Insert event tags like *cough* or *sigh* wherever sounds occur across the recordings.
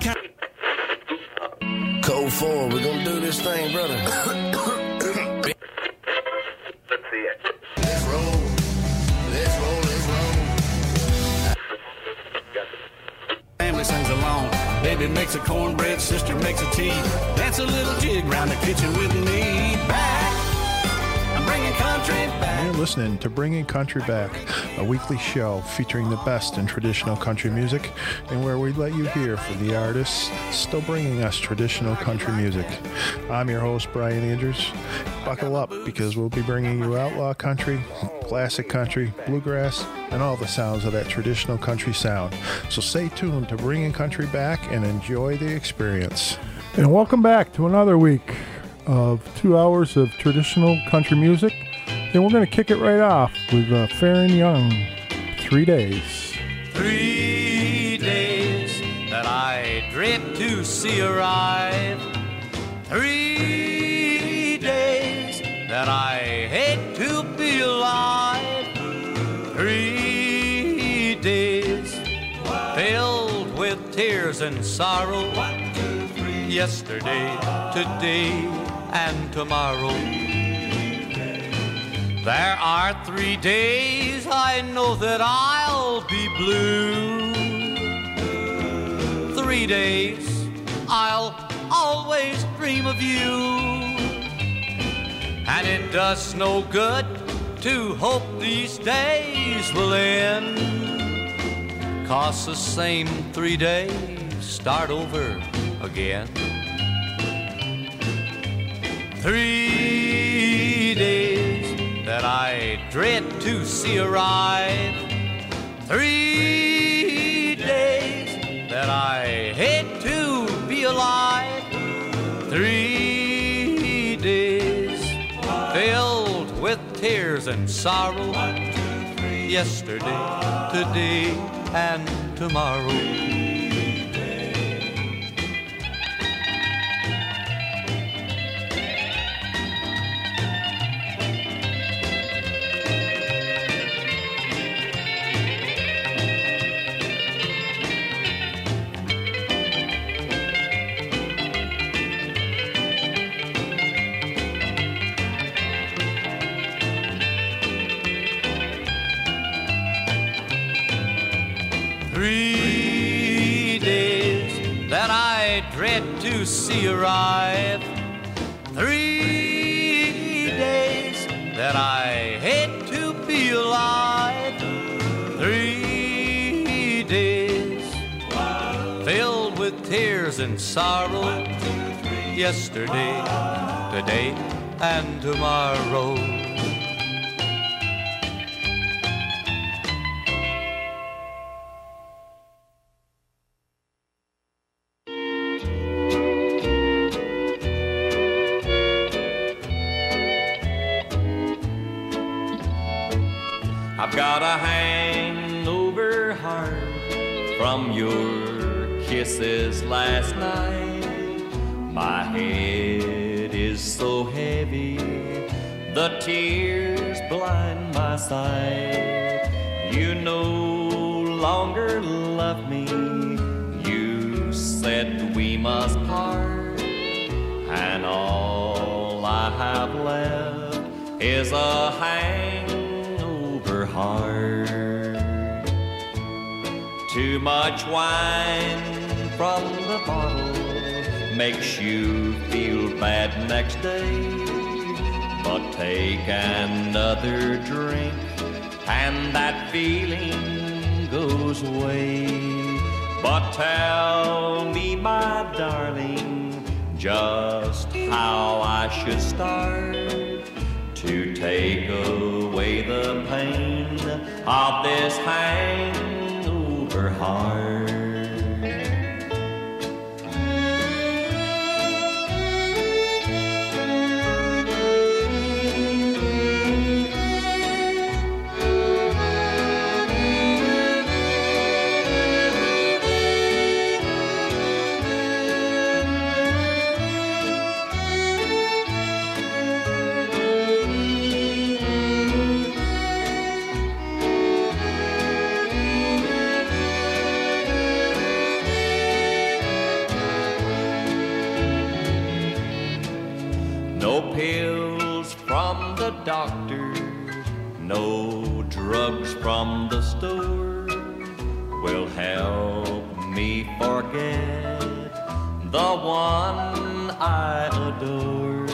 country. Code 4, we're gonna do this thing, brother. Let's see it. let's roll. Let's roll, let's roll. Family sings along. Baby makes a cornbread, sister makes a tea. Dance a little jig round the kitchen with me. Listening to Bringing Country Back, a weekly show featuring the best in traditional country music and where we let you hear from the artists still bringing us traditional country music. I'm your host, Brian Andrews. Buckle up because we'll be bringing you outlaw country, classic country, bluegrass, and all the sounds of that traditional country sound. So stay tuned to Bringing Country Back and enjoy the experience. And welcome back to another week of two hours of traditional country music. And we're going to kick it right off with uh, Faron Young, Three Days. Three days that I dread to see arrive. Three days that I hate to be alive. Three days filled with tears and sorrow. Yesterday, today, and tomorrow. There are three days I know that I'll be blue. Three days I'll always dream of you. And it does no good to hope these days will end. Cause the same three days start over again. Three that I dread to see arrive. Three days that I hate to be alive. Three days filled with tears and sorrow. Yesterday, today, and tomorrow. See arrive. Three days that I hate to be alive. Three days filled with tears and sorrow. Yesterday, today, and tomorrow. Tears blind my sight. You no longer love me. You said we must part, and all I have left is a hangover heart. Too much wine from the bottle makes you feel bad next day. But take another drink, and that feeling goes away. But tell me, my darling, just how I should start to take away the pain of this hangover heart. Doctor, no drugs from the store will help me forget the one I adore.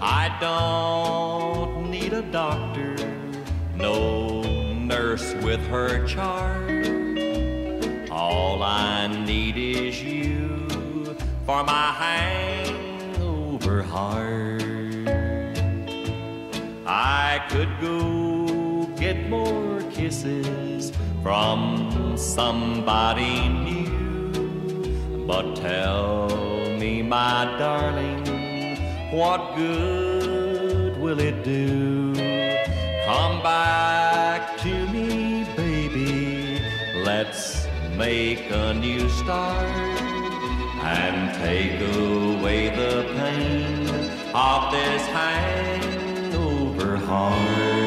I don't need a doctor, no nurse with her chart. All I need is you for my hangover heart. I could go get more kisses from somebody new, but tell me, my darling, what good will it do? Come back to me, baby. Let's make a new start and take away the pain of this hangover heart.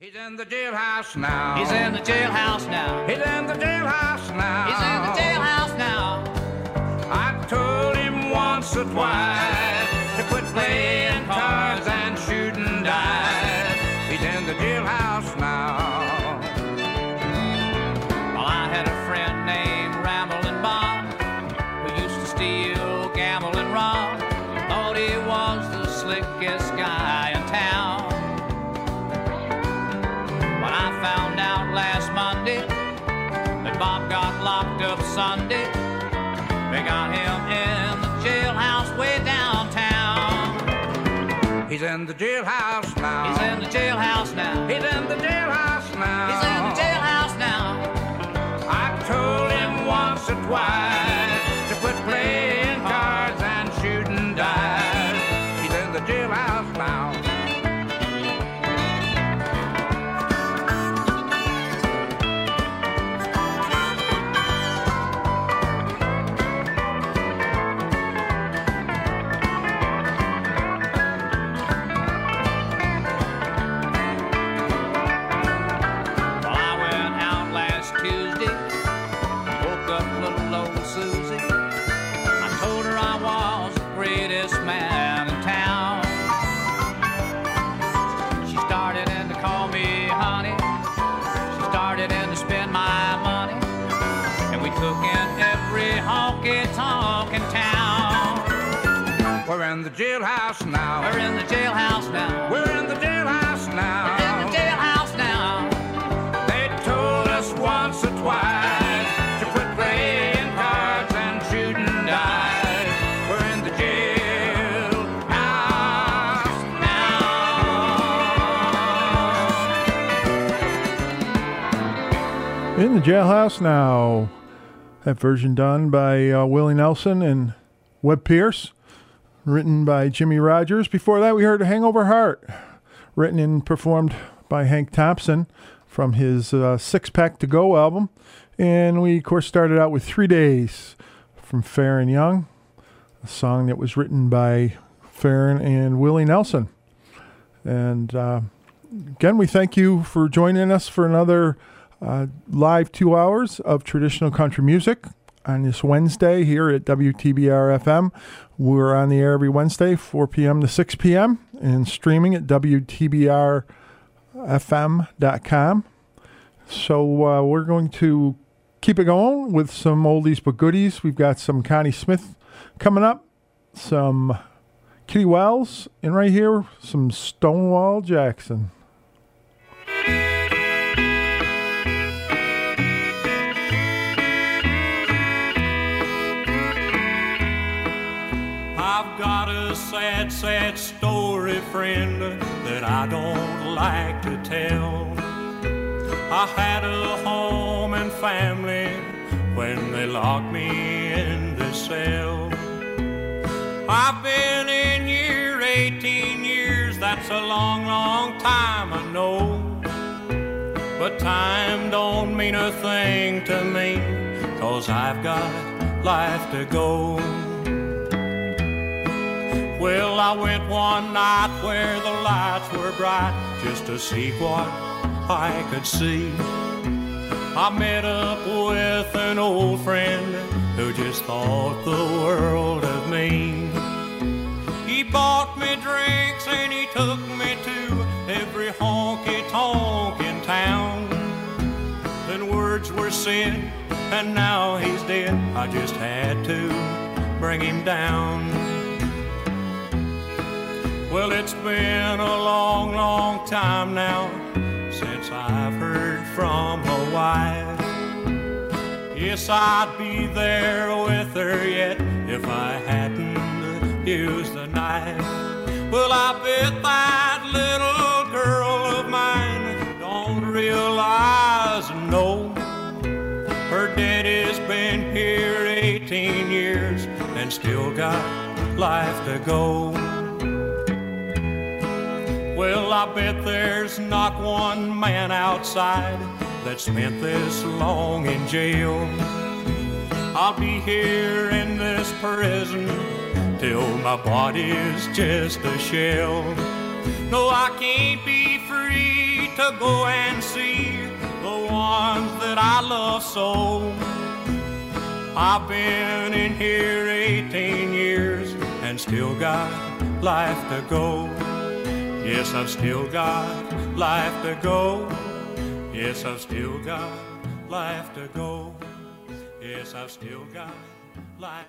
He's in the jailhouse now. He's in the jailhouse now. He's in the jailhouse now. He's in the jailhouse now. I told him once or twice to quit playing He's in the jailhouse now. He's in the jailhouse now. He's in the jailhouse now. He's in the jailhouse now. I told him once or twice jailhouse now. We're in the jailhouse now. We're in the jailhouse now. We're in the jailhouse now. They told us once or twice to quit playing cards and shooting dice. We're in the jailhouse now. In the jailhouse now. That version done by uh, Willie Nelson and Webb Pierce, written by Jimmie Rodgers. Before that, we heard Hangover Heart, written and performed by Hank Thompson from his uh, Six Pack to Go album. And we, of course, started out with Three Days from Faron Young, a song that was written by Faron and Willie Nelson. And uh, again, we thank you for joining us for another uh, live two hours of traditional country music on this Wednesday here at WTBR FM. We're on the air every Wednesday, 4 p.m. to 6 p.m., and streaming at WTBRFM.com. So uh, we're going to keep it going with some oldies but goodies. We've got some Connie Smith coming up, some Kitty Wells, and right here, some Stonewall Jackson. Sad, story, friend, that I don't like to tell. I had a home and family when they locked me in the cell. I've been in here 18 years, that's a long, long time, I know. But time don't mean a thing to me, cause I've got life to go. Well, I went one night where the lights were bright just to see what I could see. I met up with an old friend who just thought the world of me. He bought me drinks and he took me to every honky tonk in town. Then words were said, and now he's dead. I just had to bring him down. Well, it's been a long, long time now since I've heard from a wife. Yes, I'd be there with her yet if I hadn't used the knife. Well, I bet that little girl of mine don't realize, no. Her daddy's been here 18 years and still got life to go. Well, I bet there's not one man outside that spent this long in jail. I'll be here in this prison till my body's just a shell. No, I can't be free to go and see the ones that I love so. I've been in here 18 years and still got life to go. Yes, I've still got life to go. Yes, I've still got life to go. Yes, I've still got life.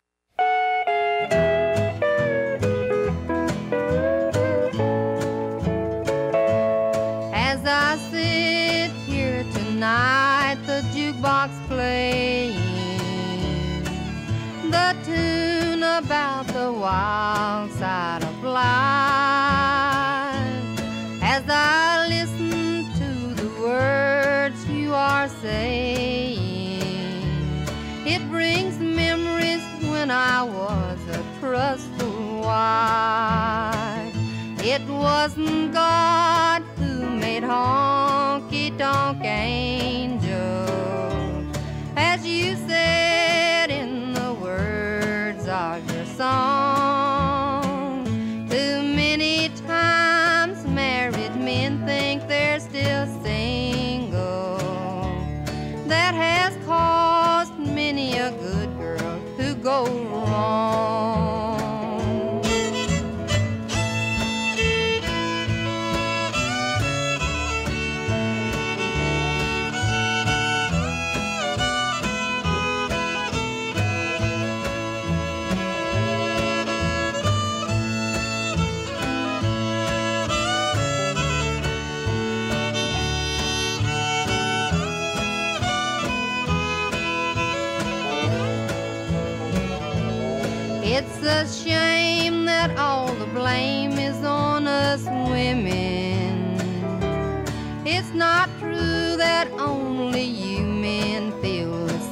As I sit here tonight, the jukebox playing the tune about the wild side of life. Are saying, it brings memories when I was a trustful wife. It wasn't God who made honky tonk angels, as you said in the words of your song. Go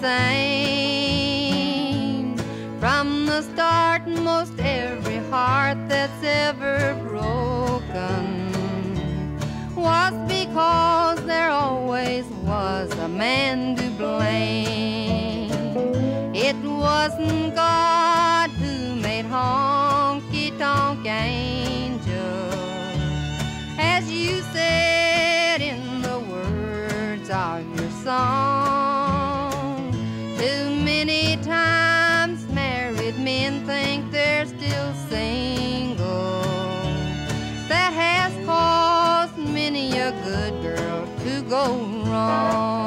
same. From the start, most every heart that's ever broken was because there always was a man to blame. It wasn't God who made honky tonk angels, as you said in the words of your song. Go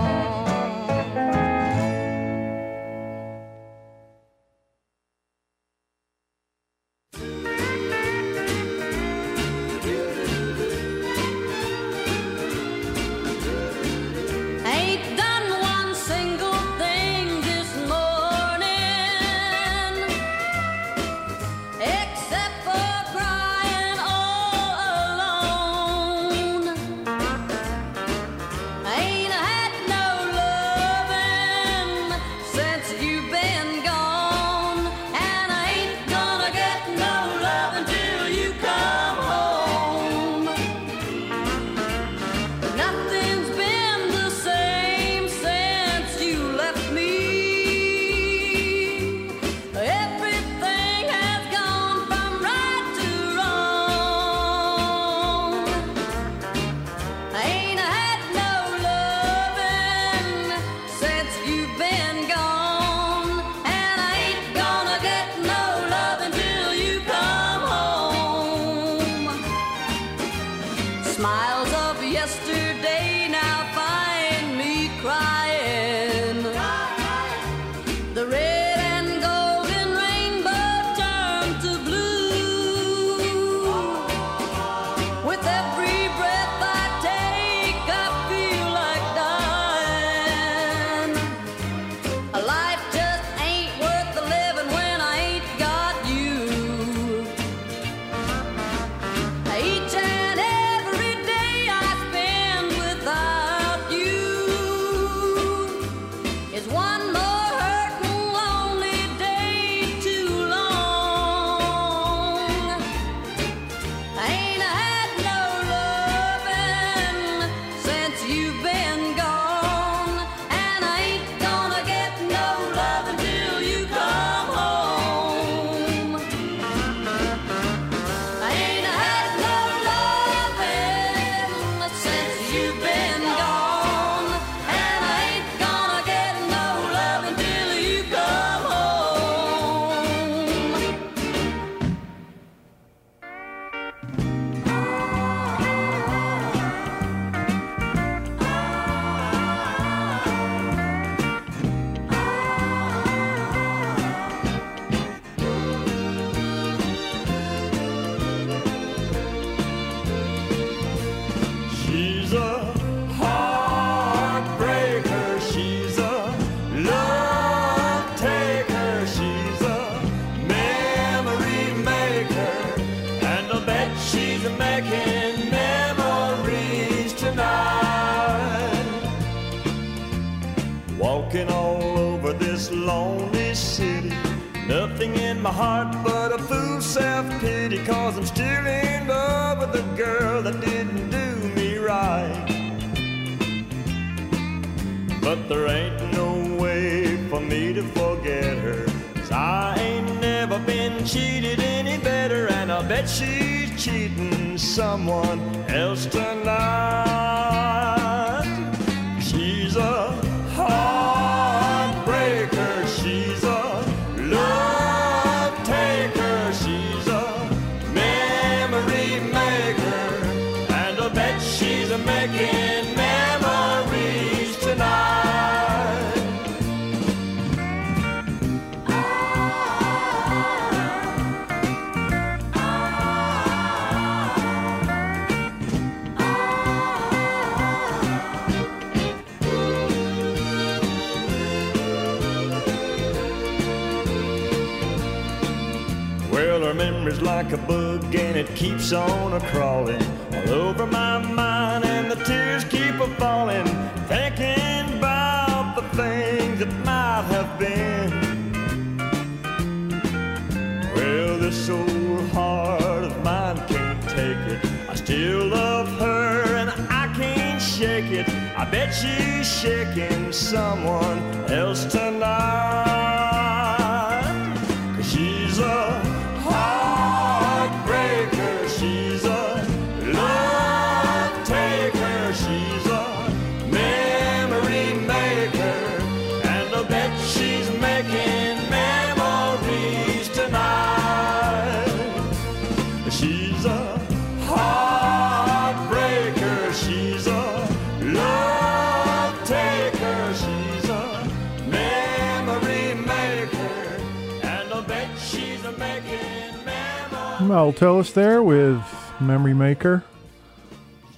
Tillis there with Memory Maker.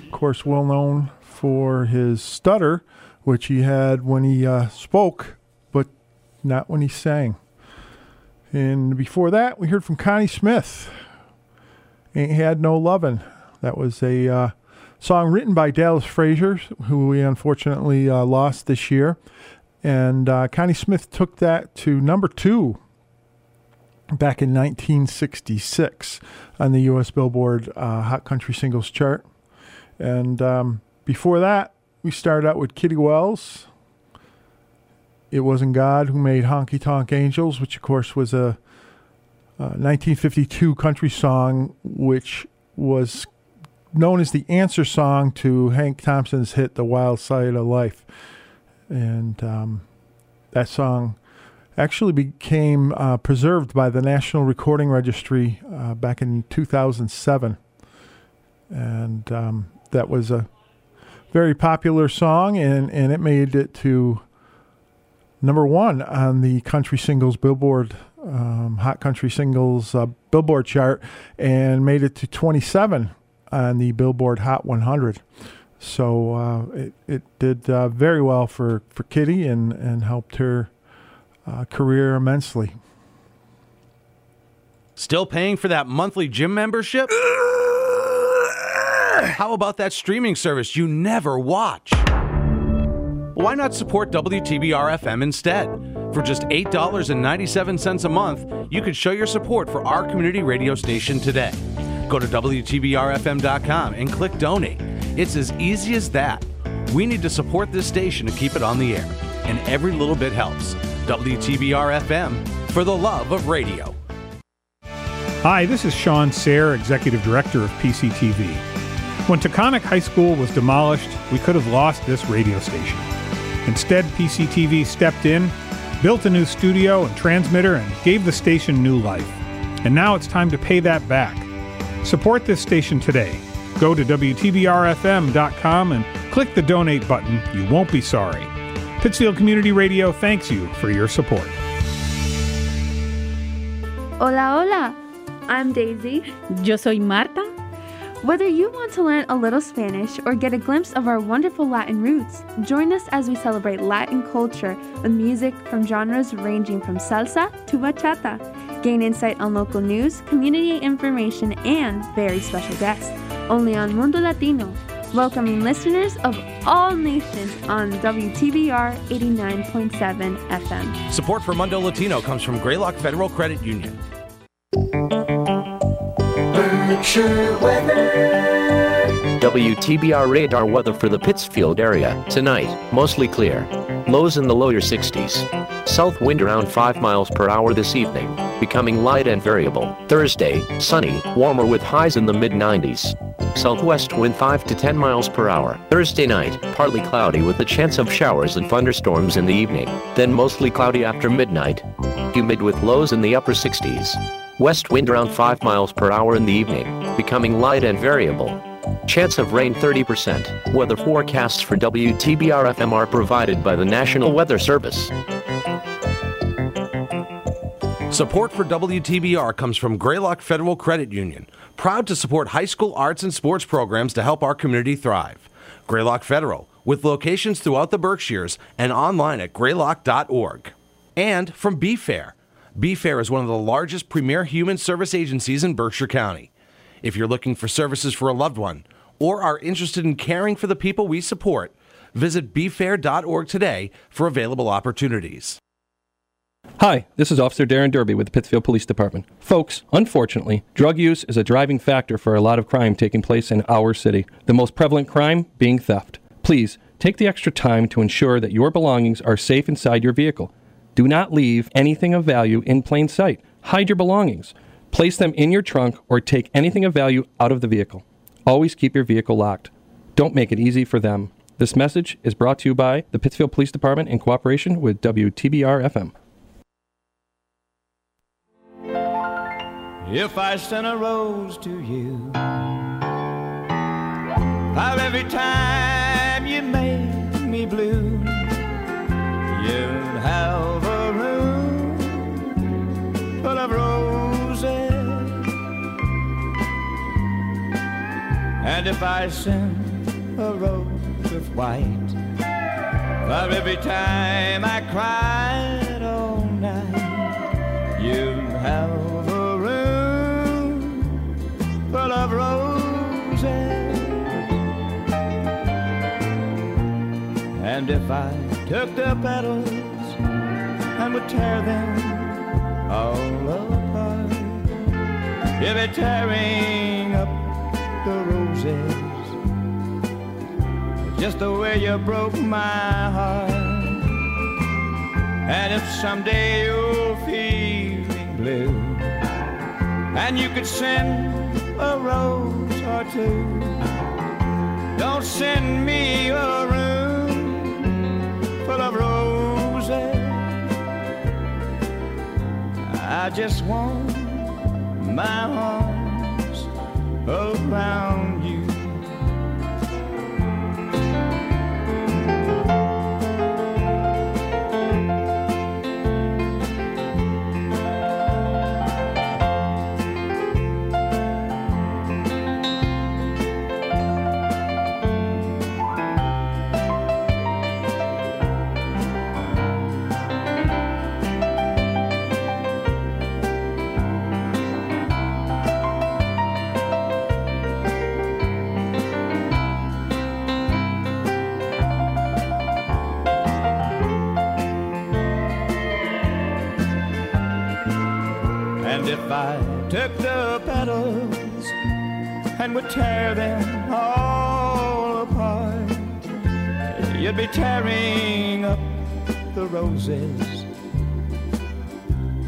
Of course, well known for his stutter, which he had when he uh, spoke, but not when he sang. And before that, we heard from Connie Smith. Ain't Had No Lovin'. That was a uh, song written by Dallas Frazier, who we unfortunately uh, lost this year. And uh, Connie Smith took that to number two back in 1966 on the U.S. Billboard uh, Hot Country Singles Chart. And um, before that, we started out with Kitty Wells. It wasn't God who made Honky Tonk Angels, which of course was a, uh 1952 country song, which was known as the answer song to Hank Thompson's hit "The Wild Side of Life," and um, that song actually became uh, preserved by the National Recording Registry uh, back in 2007. And um, that was a very popular song, and, and it made it to number one on the country singles Billboard, um, Hot Country Singles uh, Billboard chart, and made it to 27 on the Billboard Hot 100. So uh, it, it did uh, very well for, for Kitty and, and helped her uh, career immensely. Still paying for that monthly gym membership? *laughs* How about that streaming service you never watch? Why not support WTBR FM instead? For just $8.97 a month, you could show your support for our community radio station today. Go to WTBRFM.com and click donate. It's as easy as that. We need to support this station to keep it on the air, and every little bit helps. WTBR FM for the love of radio. Hi, this is Shawn Serre, Executive Director of PCTV. When Taconic High School was demolished, we could have lost this radio station. Instead, PCTV stepped in, built a new studio and transmitter, and gave the station new life. And now it's time to pay that back. Support this station today. Go to WTBRFM.com and click the donate button. You won't be sorry. Pittsfield Community Radio thanks you for your support. Hola, hola. I'm Daisy. Yo soy Marta. Whether you want to learn a little Spanish or get a glimpse of our wonderful Latin roots, join us as we celebrate Latin culture with music from genres ranging from salsa to bachata. Gain insight on local news, community information, and very special guests. Only on Mundo Latino, welcoming listeners of all nations on WTBR 89.7 FM. Support for Mundo Latino comes from Greylock Federal Credit Union. Berkshire weather. WTBR radar weather for the Pittsfield area. Tonight, mostly clear. Lows in the lower 60s. South wind around 5 miles per hour this evening, becoming light and variable. Thursday, sunny, warmer with highs in the mid 90s. Southwest wind 5 to 10 miles per hour. Thursday night, partly cloudy with a chance of showers and thunderstorms in the evening. Then mostly cloudy after midnight. Humid with lows in the upper 60s. West wind around 5 miles per hour in the evening, becoming light and variable. Chance of rain 30%. Weather forecasts for WTBR FM are provided by the National Weather Service. Support for WTBR comes from Greylock Federal Credit Union, proud to support high school arts and sports programs to help our community thrive. Greylock Federal, with locations throughout the Berkshires and online at greylock.org. And from BFAIR. BFAIR is one of the largest premier human service agencies in Berkshire County. If you're looking for services for a loved one or are interested in caring for the people we support, visit bfair.org today for available opportunities. Hi, this is Officer Darren Derby with the Pittsfield Police Department. Folks, unfortunately, drug use is a driving factor for a lot of crime taking place in our city, the most prevalent crime being theft. Please, take the extra time to ensure that your belongings are safe inside your vehicle. Do not leave anything of value in plain sight. Hide your belongings. Place them in your trunk or take anything of value out of the vehicle. Always keep your vehicle locked. Don't make it easy for them. This message is brought to you by the Pittsfield Police Department in cooperation with WTBR FM. If I sent a rose to you, how every time you make me blue, you'd And if I sent a rose of white, how every time I cried all night, you'd have a room full of roses. And if I took the petals and would tear them all apart, you'd be tearing up the roses just the way you broke my heart. And if someday you're feeling blue and you could send a rose or two, don't send me a room full of roses. I just want my arms around you. I took the petals and would tear them all apart, you'd be tearing up the roses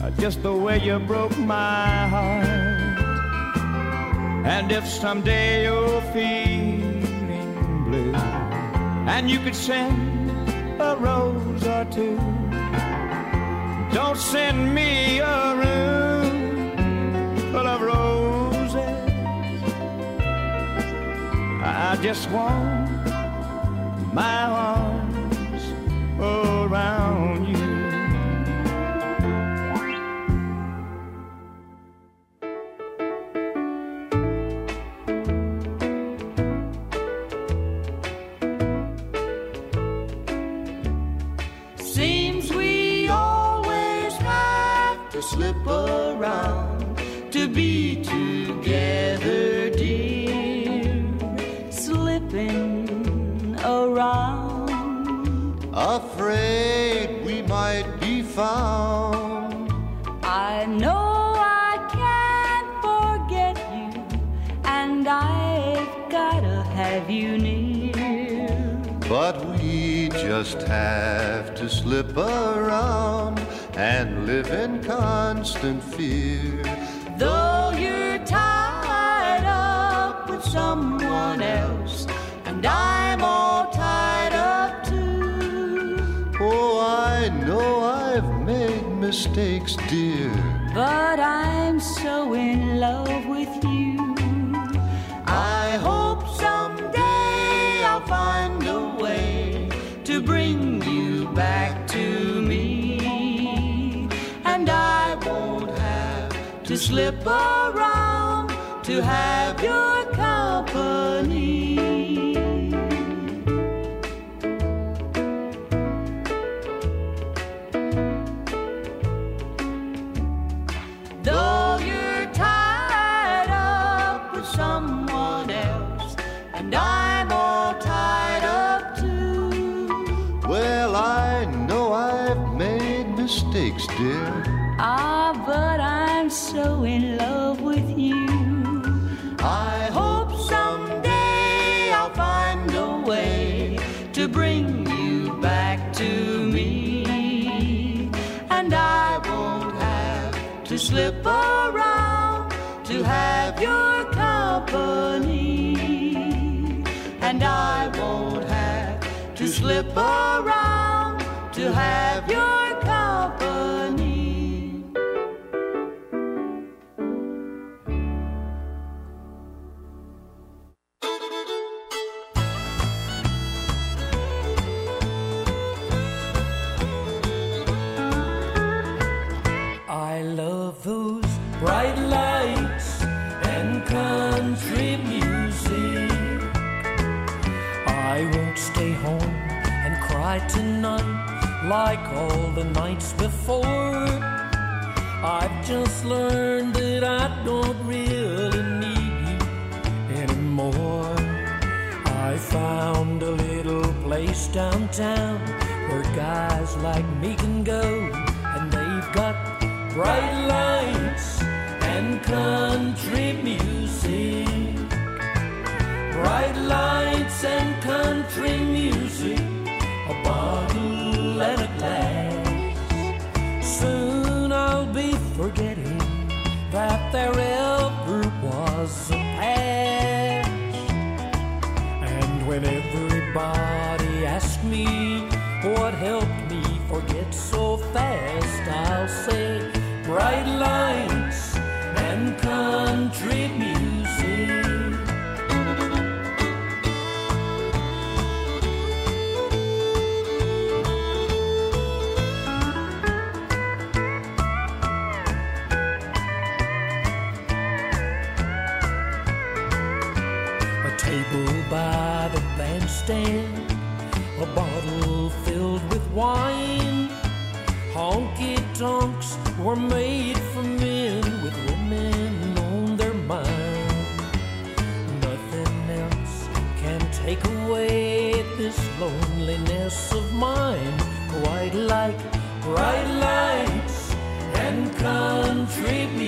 uh, just the way you broke my heart. And if someday you're feeling blue and you could send a rose or two, don't send me a room I just want my arms around slip around and live in constant fear. Though you're tied up with someone else, and I'm all tied up too. Oh, I know I've made mistakes, dear. But I'm so in love slip around to have your around to have your like all the nights before. I've just learned that I don't really need you anymore. I found a little place downtown where guys like me can go, and they've got bright lights and country music. Bright lights and country music, a bottle and a glass. Soon I'll be forgetting that there ever was a past. And when everybody bandstand, a bottle filled with wine. Honky tonks were made for men with women on their mind. Nothing else can take away this loneliness of mine, quite like bright lights and country music.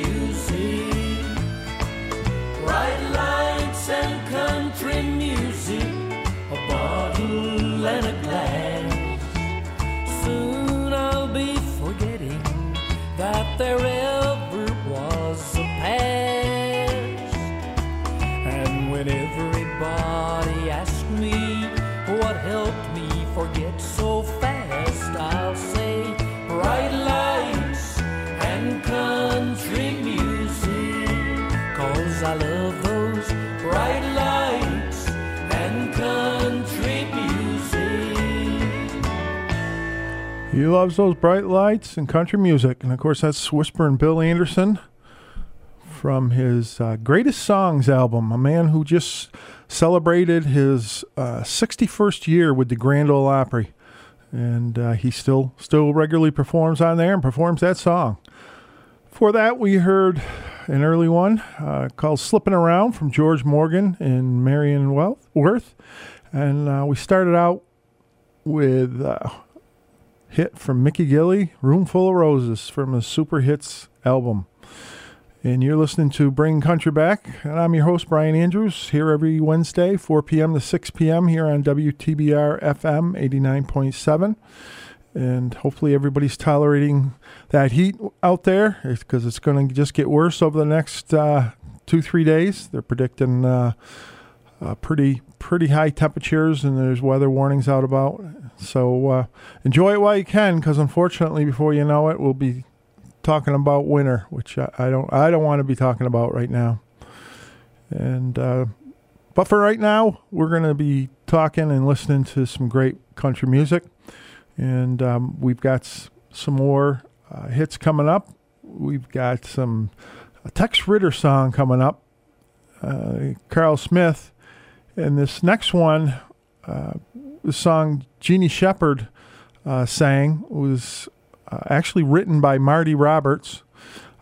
He loves those bright lights and country music. And of course, that's Whispering Bill Anderson from his uh, Greatest Songs album. A man who just celebrated his uh, 61st year with the Grand Ole Opry. And uh, he still still regularly performs on there and performs that song. For that, we heard an early one uh, called Slipping Around from George Morgan and Marion Worth. And uh, we started out with uh, hit from Mickey Gilley, Room Full of Roses from his Super Hits album. And you're listening to Bring Country Back. And I'm your host, Brian Andrews, here every Wednesday, 4 p.m. to 6 p.m. here on WTBR FM 89.7. And hopefully everybody's tolerating that heat out there because it's going to just get worse over the next uh, two, three days. They're predicting uh, uh, pretty pretty high temperatures and there's weather warnings out about. So uh, enjoy it while you can because unfortunately, before you know it, we'll be talking about winter, which I, I don't I don't want to be talking about right now. And uh, but for right now, we're going to be talking and listening to some great country music, and um, we've got s- some more uh, hits coming up. We've got some a Tex Ritter song coming up, uh, Carl Smith, and this next one, uh, the song Jeannie Shepard uh, sang was uh, actually written by Marty Robbins.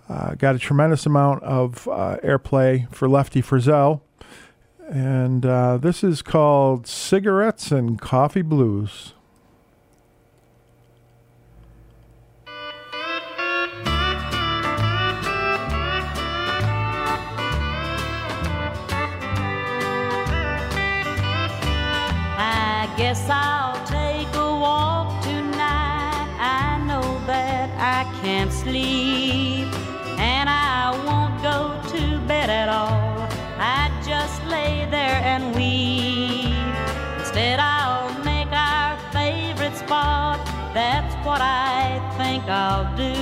Uh, got a tremendous amount of uh, airplay for Lefty Frizzell. And uh, this is called Cigarettes and Coffee Blues. I guess I'll I can't sleep, and I won't go to bed at all. I just lay there and weep. Instead, I'll make our favorite spot. That's what I think I'll do.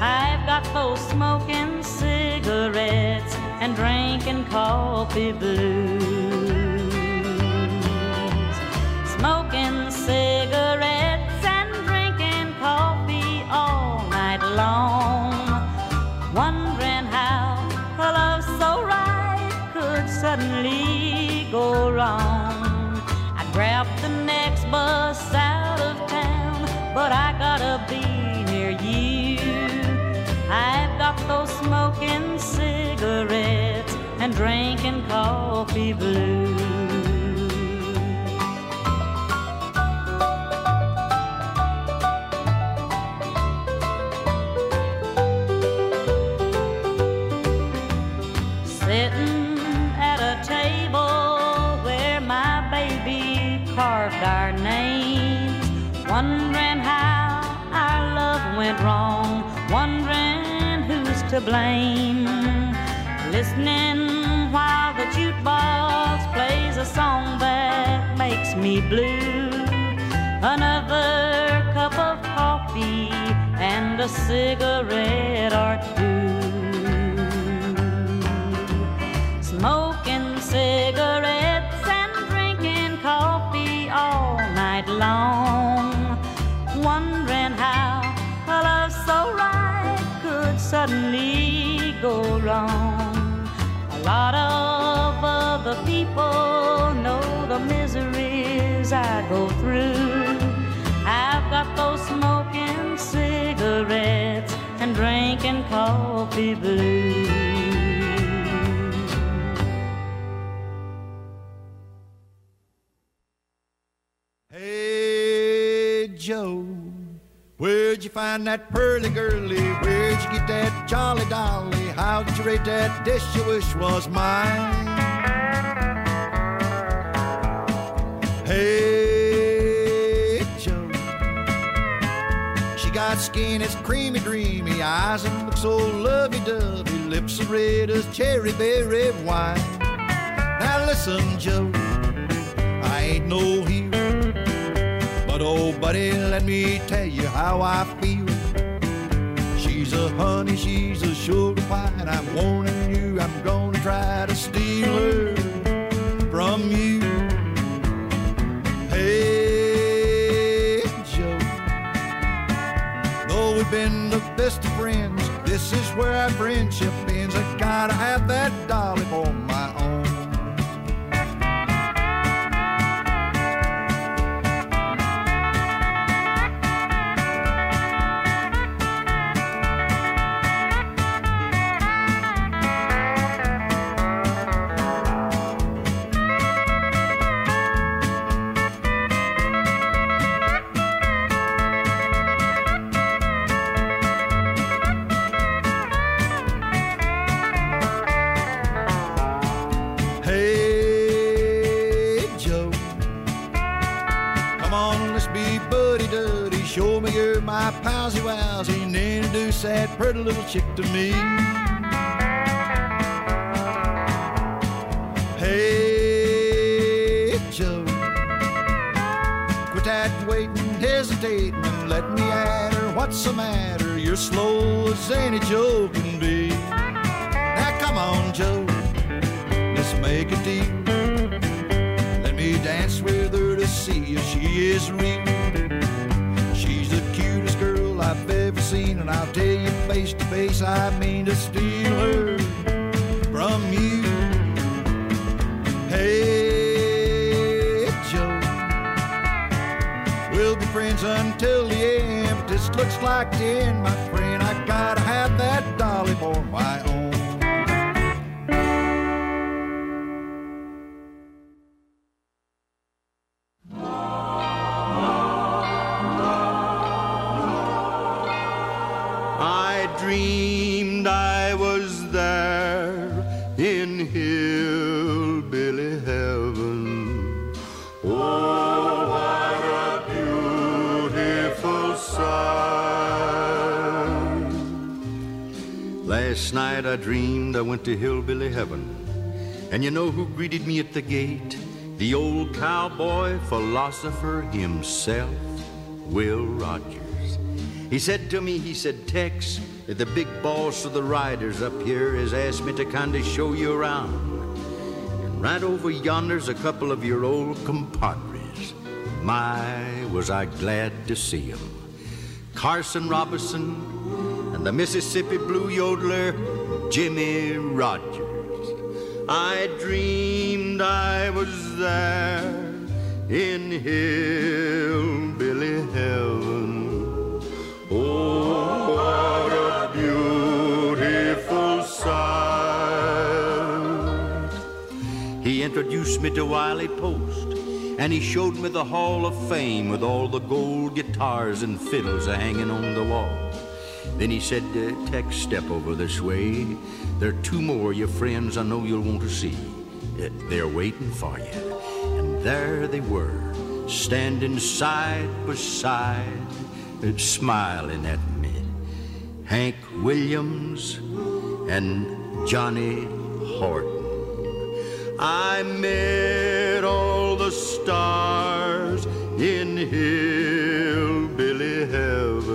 I've got those smoking cigarettes and drinking coffee blues suddenly go wrong. I grabbed the next bus out of town, but I gotta be near you. I've got those smoking cigarettes and drinking coffee blues. Blame. Listening while the jukebox plays a song that makes me blue. Another cup of coffee and a cigarette or two. Smoking cigarettes and drinking coffee all night long. Suddenly go wrong. A lot of other people know the miseries I go through. I've got those smoking cigarettes and drinking coffee blues. Where'd you find that pearly girlie? Where'd you get that jolly dolly? How did you rate that dish you wish was mine? Hey, Joe, she got skin as creamy, dreamy, eyes that look so lovey-dovey, lips as red as cherry berry wine. Now listen, Joe, I ain't no hero. But oh, buddy, let me tell you how I feel. She's a honey, she's a sugar pie, and I'm warning you, I'm gonna try to steal her from you. Hey, Joe, though we've been the best of friends, this is where our friendship ends. I gotta have that dolly for my own. introduce that pretty little chick to me. Hey, Joe, quit that waiting, hesitating, and let me at her. What's the matter? You're slow as any Joe can be. Now come on, Joe, let's make a deal. Let me dance with her to see if she is real. And I'll tell you face to face, I mean to steal her from you. Hey, Joe, we'll be friends until the end, but this looks like the end, my friend. I gotta have that dolly for my own. I dreamed I went to hillbilly heaven. And you know who greeted me at the gate? The old cowboy philosopher himself, Will Rogers. He said to me, he said, Tex, the big boss of the riders up here has asked me to kind of show you around. And right over yonder's a couple of your old compadres. My, was I glad to see 'em. Carson Robison and the Mississippi Blue Yodeler, Jimmie Rodgers. I dreamed I was there in hillbilly heaven. Oh, what a beautiful sight. He introduced me to Wiley Post, and he showed me the Hall of Fame with all the gold guitars and fiddles hanging on the wall. Then he said, uh, Tex, step over this way. There are two more your friends I know you'll want to see. Uh, they're waiting for you. And there they were, standing side by side, uh, smiling at me. Hank Williams and Johnny Horton. I met all the stars in hillbilly heaven.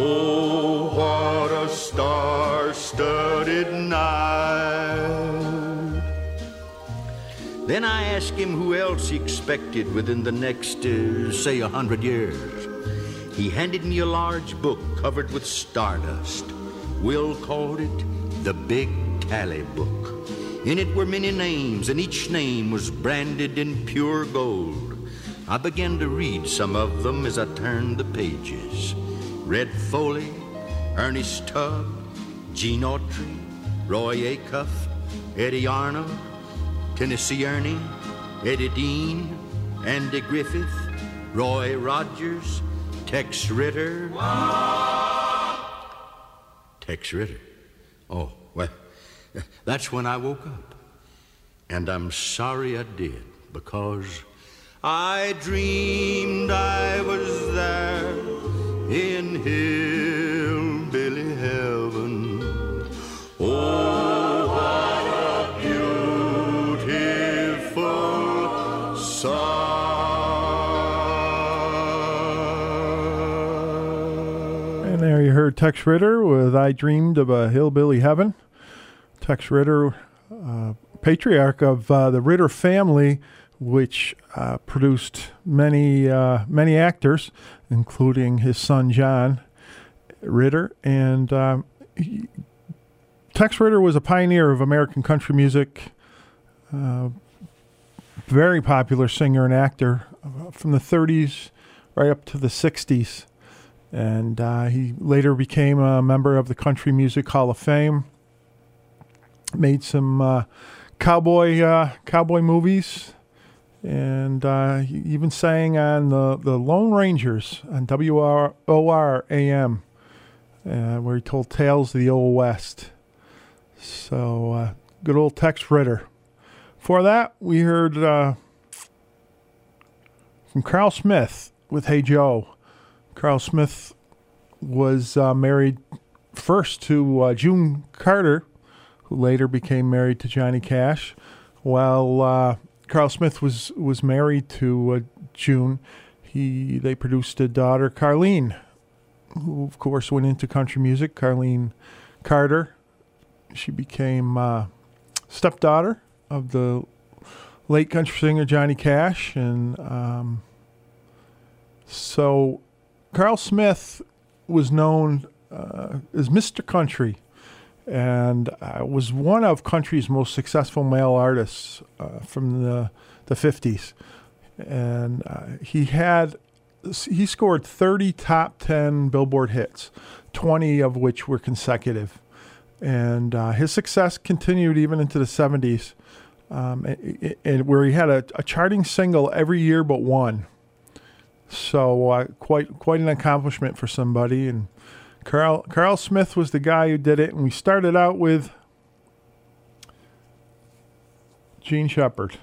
Oh, what a star-studded night. Then I asked him who else he expected within the next, uh, say, a hundred years. He handed me a large book covered with stardust. Will called it the Big Tally Book. In it were many names, and each name was branded in pure gold. I began to read some of them as I turned the pages. Red Foley, Ernest Tubb, Gene Autry, Roy Acuff, Eddy Arnold, Tennessee Ernie, Eddie Dean, Andy Griffith, Roy Rogers, Tex Ritter. Tex Ritter. Oh, well, that's when I woke up. And I'm sorry I did because I dreamed I was there in hillbilly heaven. Oh, what a beautiful And there you heard Tex Ritter with I Dreamed of a Hillbilly Heaven. Tex Ritter, uh, patriarch of uh, the Ritter family, which produced many, uh, many actors, including his son John Ritter. And um, he- Tex Ritter was a pioneer of American country music, uh, very popular singer and actor from the 30s right up to the 60s and uh, he later became a member of the Country Music Hall of Fame. Made some uh, cowboy uh, cowboy movies, and uh, even sang on the the Lone Rangers on WROR AM, uh, where he told tales of the Old West. So uh, good old Tex Ritter. For that, we heard uh, from Carl Smith with "Hey Joe." Carl Smith was uh, married first to uh, June Carter, who later became married to Johnny Cash, while Carl Smith was was married to uh, June. He they produced a daughter, Carlene, who of course went into country music. Carlene Carter. She became uh, stepdaughter of the late country singer Johnny Cash, and um, so Carl Smith was known uh, as Mr. Country, and uh, was one of country's most successful male artists uh, from the the fifties, and uh, he had he scored thirty top ten Billboard hits, twenty of which were consecutive, and uh, his success continued even into the seventies, um, and, and where he had a, a charting single every year but one. So uh, quite quite an accomplishment for somebody. And Carl Carl Smith was the guy who did it. And we started out with Jean Shepard.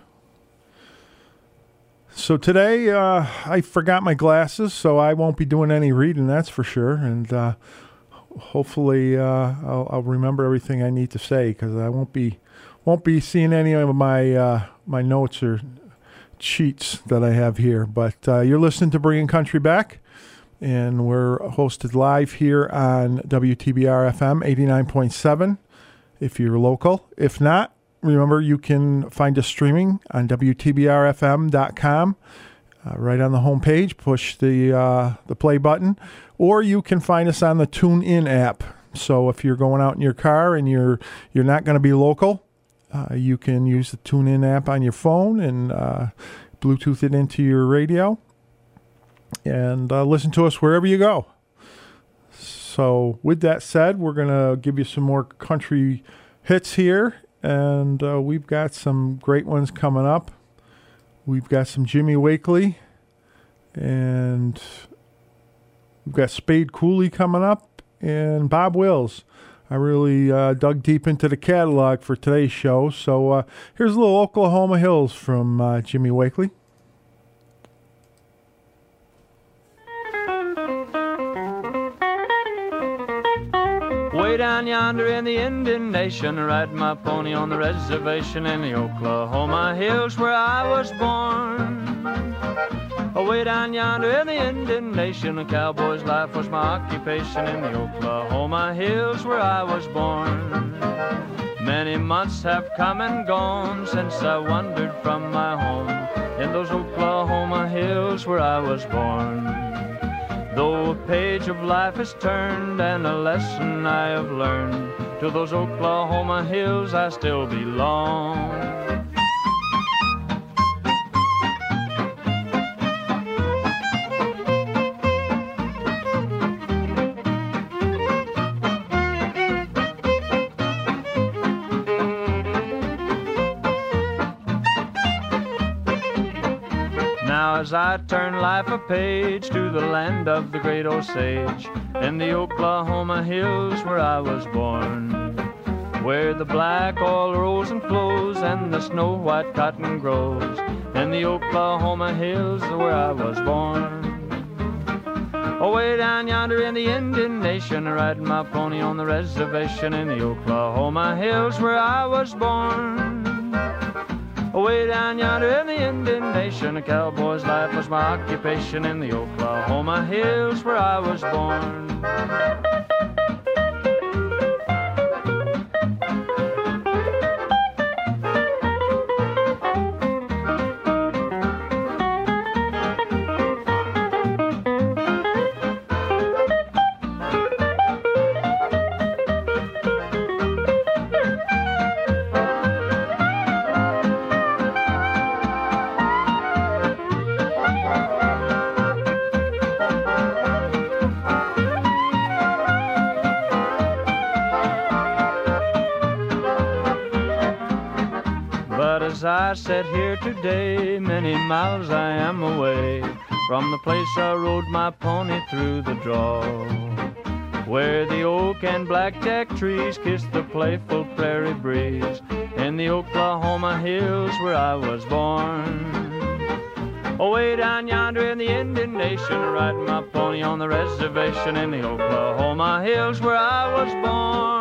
So today uh, I forgot my glasses, so I won't be doing any reading. That's for sure. And uh, hopefully uh, I'll, I'll, remember everything I need to say because I won't be won't be seeing any of my uh, my notes or cheats that I have here. But uh, you're listening to Bringing Country Back, and we're hosted live here on WTBR FM 89.7 if you're local. If not, remember you can find us streaming on WTBRFM.com. Uh, right on the home page, push the uh, the play button, or you can find us on the TuneIn app. So if you're going out in your car and you're you're not going to be local, uh, you can use the TuneIn app on your phone and uh, Bluetooth it into your radio and uh, listen to us wherever you go. So, with that said, we're going to give you some more country hits here, and uh, we've got some great ones coming up. We've got some Jimmy Wakely, and we've got Spade Cooley coming up, and Bob Wills. I really uh, dug deep into the catalog for today's show. So uh, here's a little Oklahoma Hills from uh, Jimmy Wakely. Way down yonder in the Indian Nation, ride my pony on the reservation in the Oklahoma hills where I was born. Away down yonder in the Indian Nation, a cowboy's life was my occupation in the Oklahoma hills where I was born. Many months have come and gone since I wandered from my home in those Oklahoma hills where I was born. Though a page of life is turned and a lesson I have learned, to those Oklahoma hills I still belong. As I turn life a page to the land of the great Osage in the Oklahoma hills where I was born. Where the black oil rolls and flows and the snow white cotton grows in the Oklahoma hills where I was born. Away down yonder in the Indian Nation, riding my pony on the reservation in the Oklahoma hills where I was born. Away down yonder in the Indian Nation, a cowboy's life was my occupation in the Oklahoma hills where I was born. Here today, many miles I am away from the place I rode my pony through the draw. Where the oak and blackjack trees kiss the playful prairie breeze in the Oklahoma hills where I was born. Away down yonder in the Indian Nation, riding my pony on the reservation in the Oklahoma hills where I was born.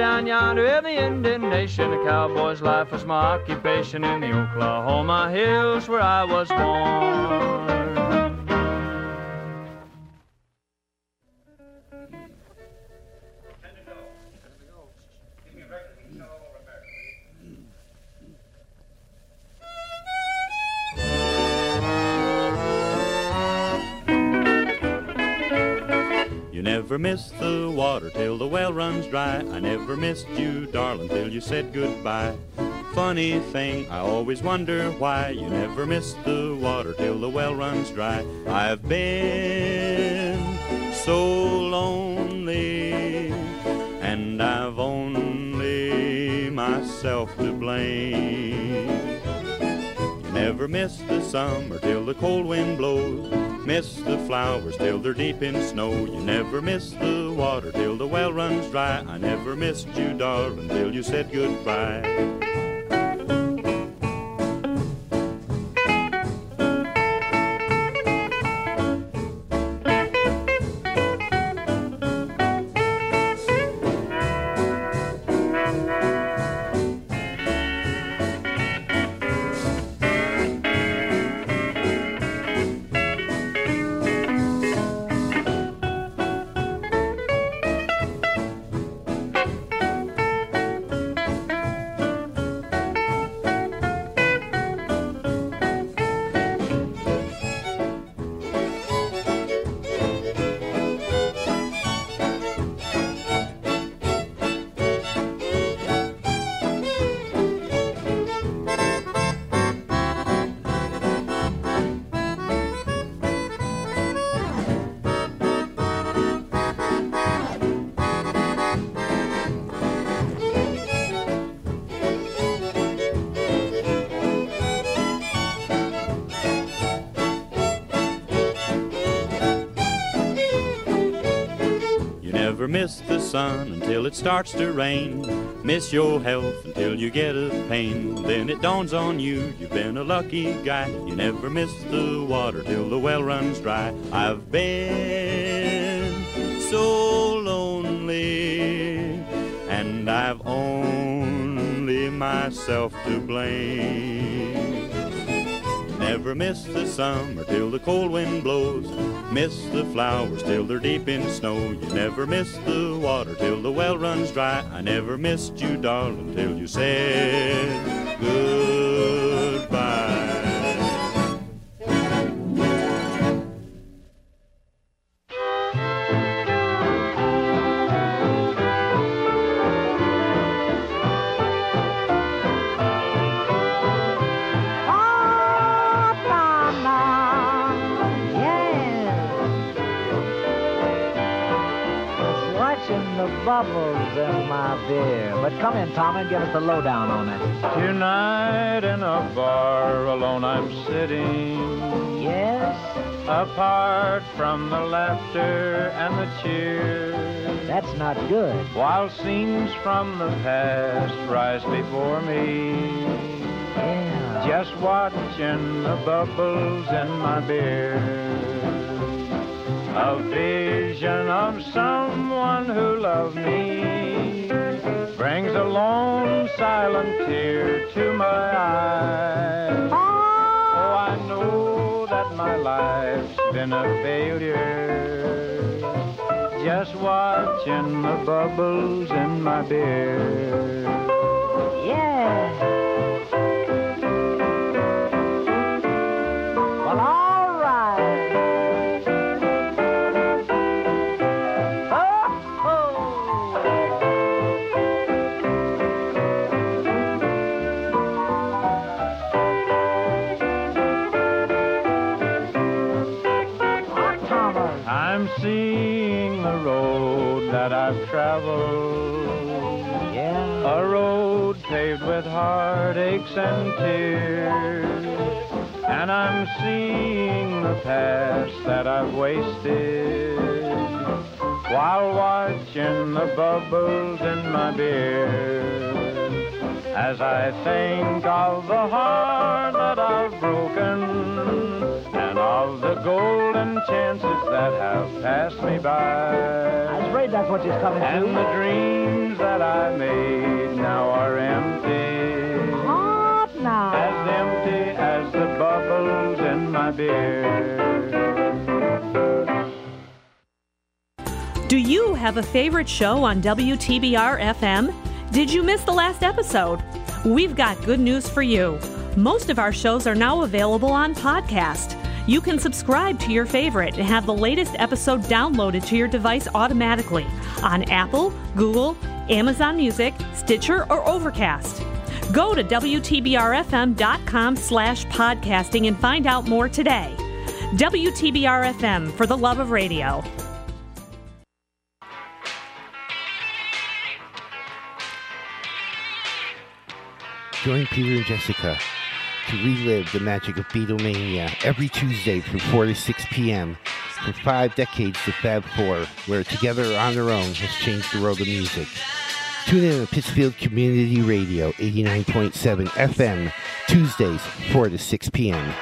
Down yonder in the Indian Nation, a cowboy's life was my occupation in the Oklahoma hills where I was born. You never miss the water till the well runs dry. I never missed you, darling, till you said goodbye. Funny thing, I always wonder why you never miss the water till the well runs dry. I've been so lonely, and I've only myself to blame. You never miss the summer till the cold wind blows. Miss the flowers till they're deep in snow. You never miss the water till the well runs dry. I never missed you, darling, till you said goodbye. The sun until it starts to rain. Miss your health until you get a pain. Then it dawns on you, you've been a lucky guy. You never miss the water till the well runs dry. I've been so lonely, and I've only myself to blame. Never miss the summer till the cold wind blows. Miss the flowers till they're deep in snow. You never miss the water till the well runs dry. I never missed you, darling, till you said goodbye. Give us the lowdown on it. Tonight in a bar alone I'm sitting. Yes? Apart from the laughter and the cheers. That's not good. While scenes from the past rise before me. Yeah. Just watching the bubbles in my beer. A vision of someone who loved me brings a lone silent tear to my eye. Oh, I know that my life's been a failure. Just watching the bubbles in my beer. Yeah. Heartaches and tears. And I'm seeing the past that I've wasted while watching the bubbles in my beer. as I think of the heart that I've broken and of the golden chances that have passed me by. I'm afraid that's what you're coming And to. the dreams that I made now are empty. Do you have a favorite show on WTBR FM? Did you miss the last episode? We've got good news for you. Most of our shows are now available on podcast. You can subscribe to your favorite and have the latest episode downloaded to your device automatically on Apple, Google, Amazon Music, Stitcher, or Overcast. Go to WTBRFM.com slash podcasting and find out more today. WTBR FM for the love of radio. Join Peter and Jessica to relive the magic of Beatlemania every Tuesday from 4 to 6 p.m. For five decades, the Fab Four, where together on their own, has changed the world of music. Tune in to Pittsfield Community Radio 89.7 FM, Tuesdays, 4 to 6 p.m.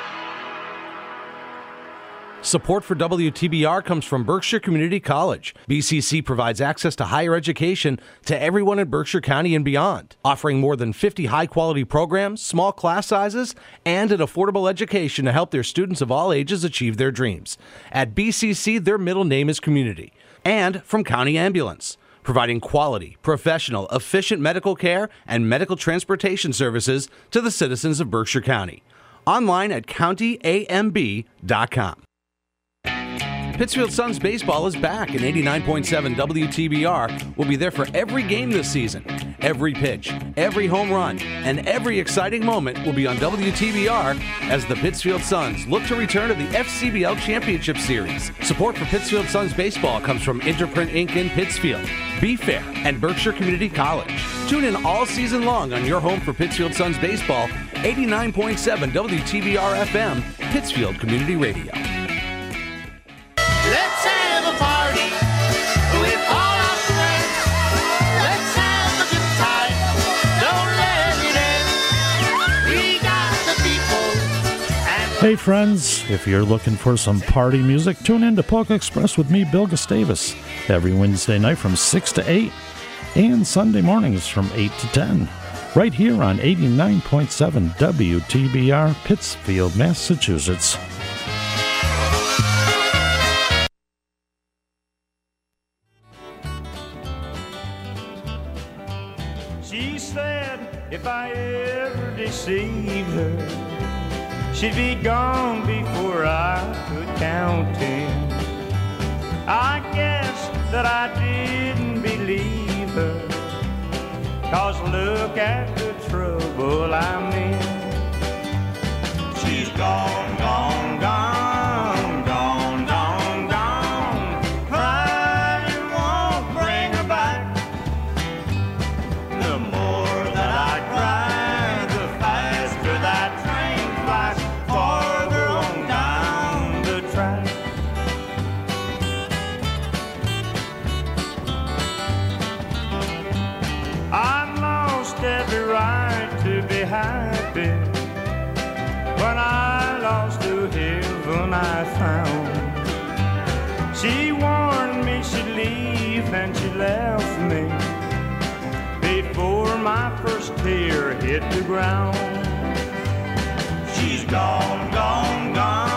Support for WTBR comes from Berkshire Community College. BCC provides access to higher education to everyone in Berkshire County and beyond, offering more than 50 high quality programs, small class sizes, and an affordable education to help their students of all ages achieve their dreams. At BCC, their middle name is Community. And from County Ambulance, providing quality, professional, efficient medical care and medical transportation services to the citizens of Berkshire County. Online at countyamb.com. Pittsfield Suns baseball is back, and 89.7 WTBR will be there for every game this season. Every pitch, every home run, and every exciting moment will be on WTBR as the Pittsfield Suns look to return to the FCBL Championship Series. Support for Pittsfield Suns baseball comes from Interprint Inc. in Pittsfield, BFAIR, and Berkshire Community College. Tune in all season long on your home for Pittsfield Suns baseball, 89.7 WTBR FM, Pittsfield Community Radio. Hey friends, if you're looking for some party music, tune in to Polka Express with me, Bill Gustavus, every Wednesday night from 6 to 8 and Sunday mornings from 8 to 10, right here on 89.7 WTBR, Pittsfield, Massachusetts. If I ever deceived her, she'd be gone before I could count ten. I guess that I didn't believe her, cause look at the trouble I'm in. She's gone, gone, She warned me she'd leave and she left me before my first tear hit the ground. She's gone, gone, gone,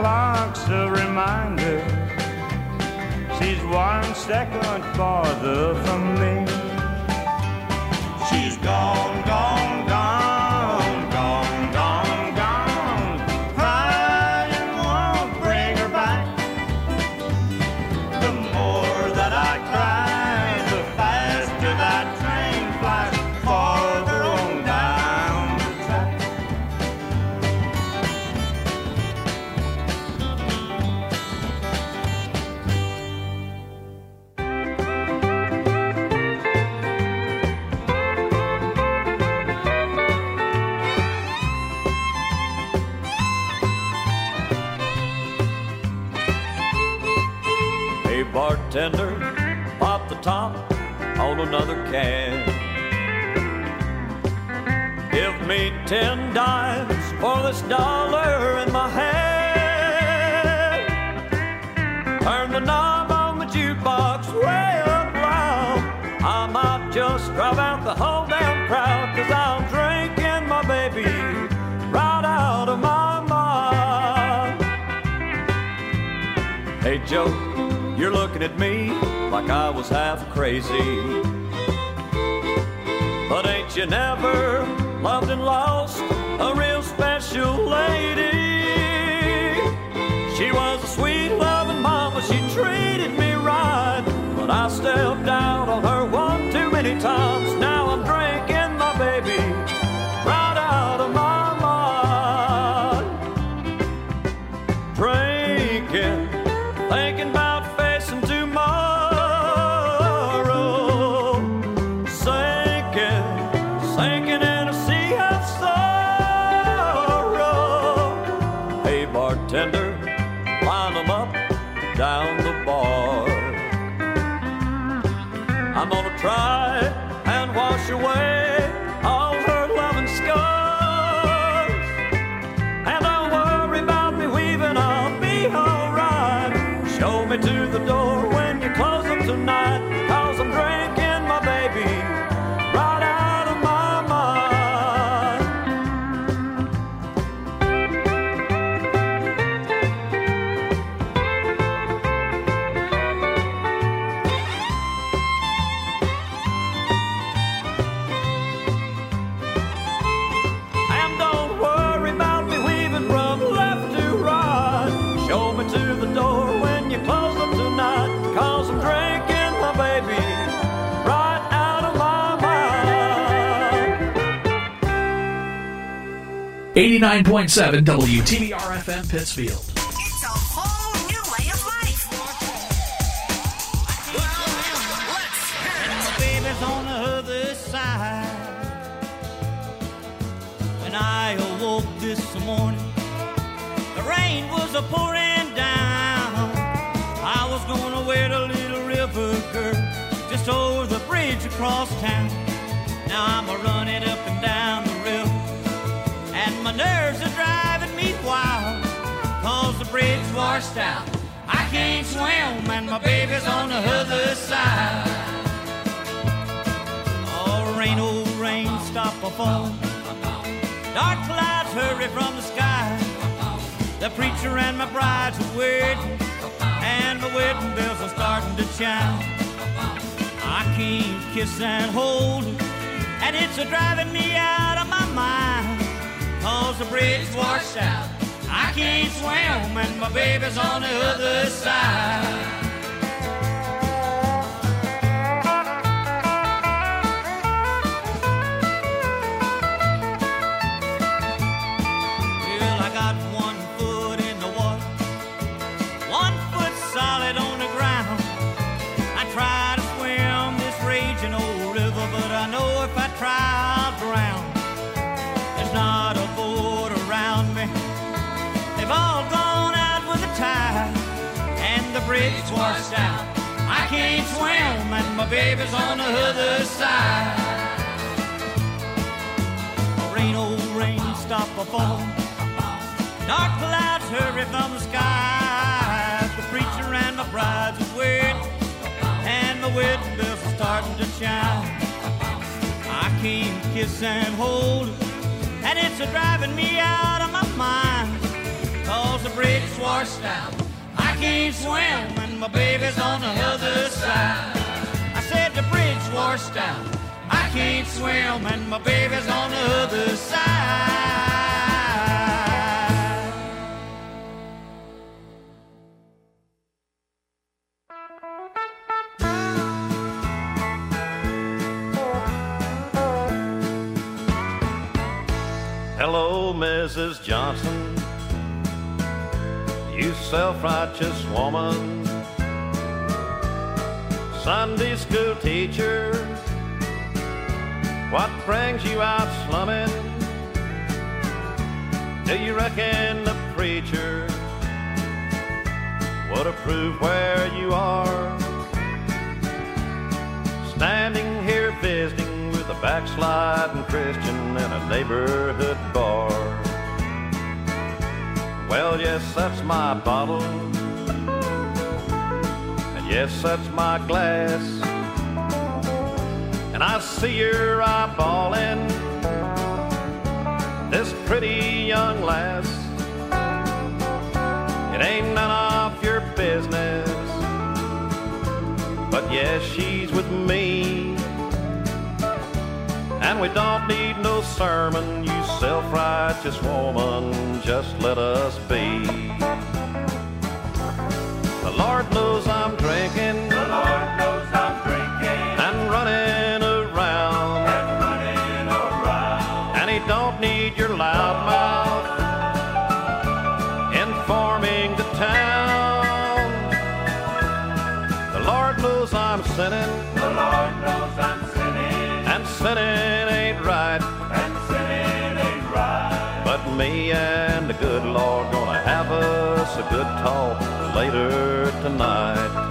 clock's a reminder she's one second farther from me. She's gone, gone, gone, can. Give me ten dimes for this dollar in my hand. Turn the knob on the jukebox way up loud. I might just drive out the whole damn crowd, cause I'm drinking my baby right out of my mind. Hey Joe, you're looking at me like I was half crazy. You never loved and lost a real special lady? She was a sweet loving mama, she treated me right. But I stepped out on her one too many times. Now I'm drinking my baby 89.7 WTBR FM Pittsfield. It's a whole new way of life. And my baby's on the other side. When I awoke this morning, the rain was a pouring down. I was gonna wear the little river girl just over the bridge across town. Now I'm a running up and down driving me wild. Cause the bridge washed out. I can't swim, and my baby's on the other side. Oh, rain, oh, rain, stop a falling. Dark clouds hurry from the sky. The preacher and my bride's waiting, and my wedding bells are starting to chime. I can't kiss and hold and it's a driving me out of my mind. Cause the bridge washed out. I can't swim, and my baby's on the other side. Bridge washed out. I can't swim, and my baby's on the other side. Rain, oh rain, stop a fall. Dark clouds hurry from the sky. The preacher and my bride's is and my wedding bells are starting to chime. I can't kiss and hold and it's a driving me out of my mind. Cause the bridge washed out. I can't swim, and my baby's on the other side. I said the bridge washed out. I can't swim, and my baby's on the other side. Hello, Mrs. Johnson, you self righteous woman. Sunday school teacher, what brings you out slumming? Do you reckon the preacher would approve where you are. Standing here visiting with a backsliding Christian in a neighborhood bar. Well, yes, that's my bottle. And yes, that's my glass. And I see you're eyeballing this pretty young lass. It ain't none of your business. But yes, she's with me. And we don't need no sermon, you self righteous woman. Just let us be. The Lord knows I'm drinking. The Lord knows I'm drinking. And running around. And running around. And he don't need your loud mouth informing the town. The Lord knows I'm sinning. A good talk later tonight.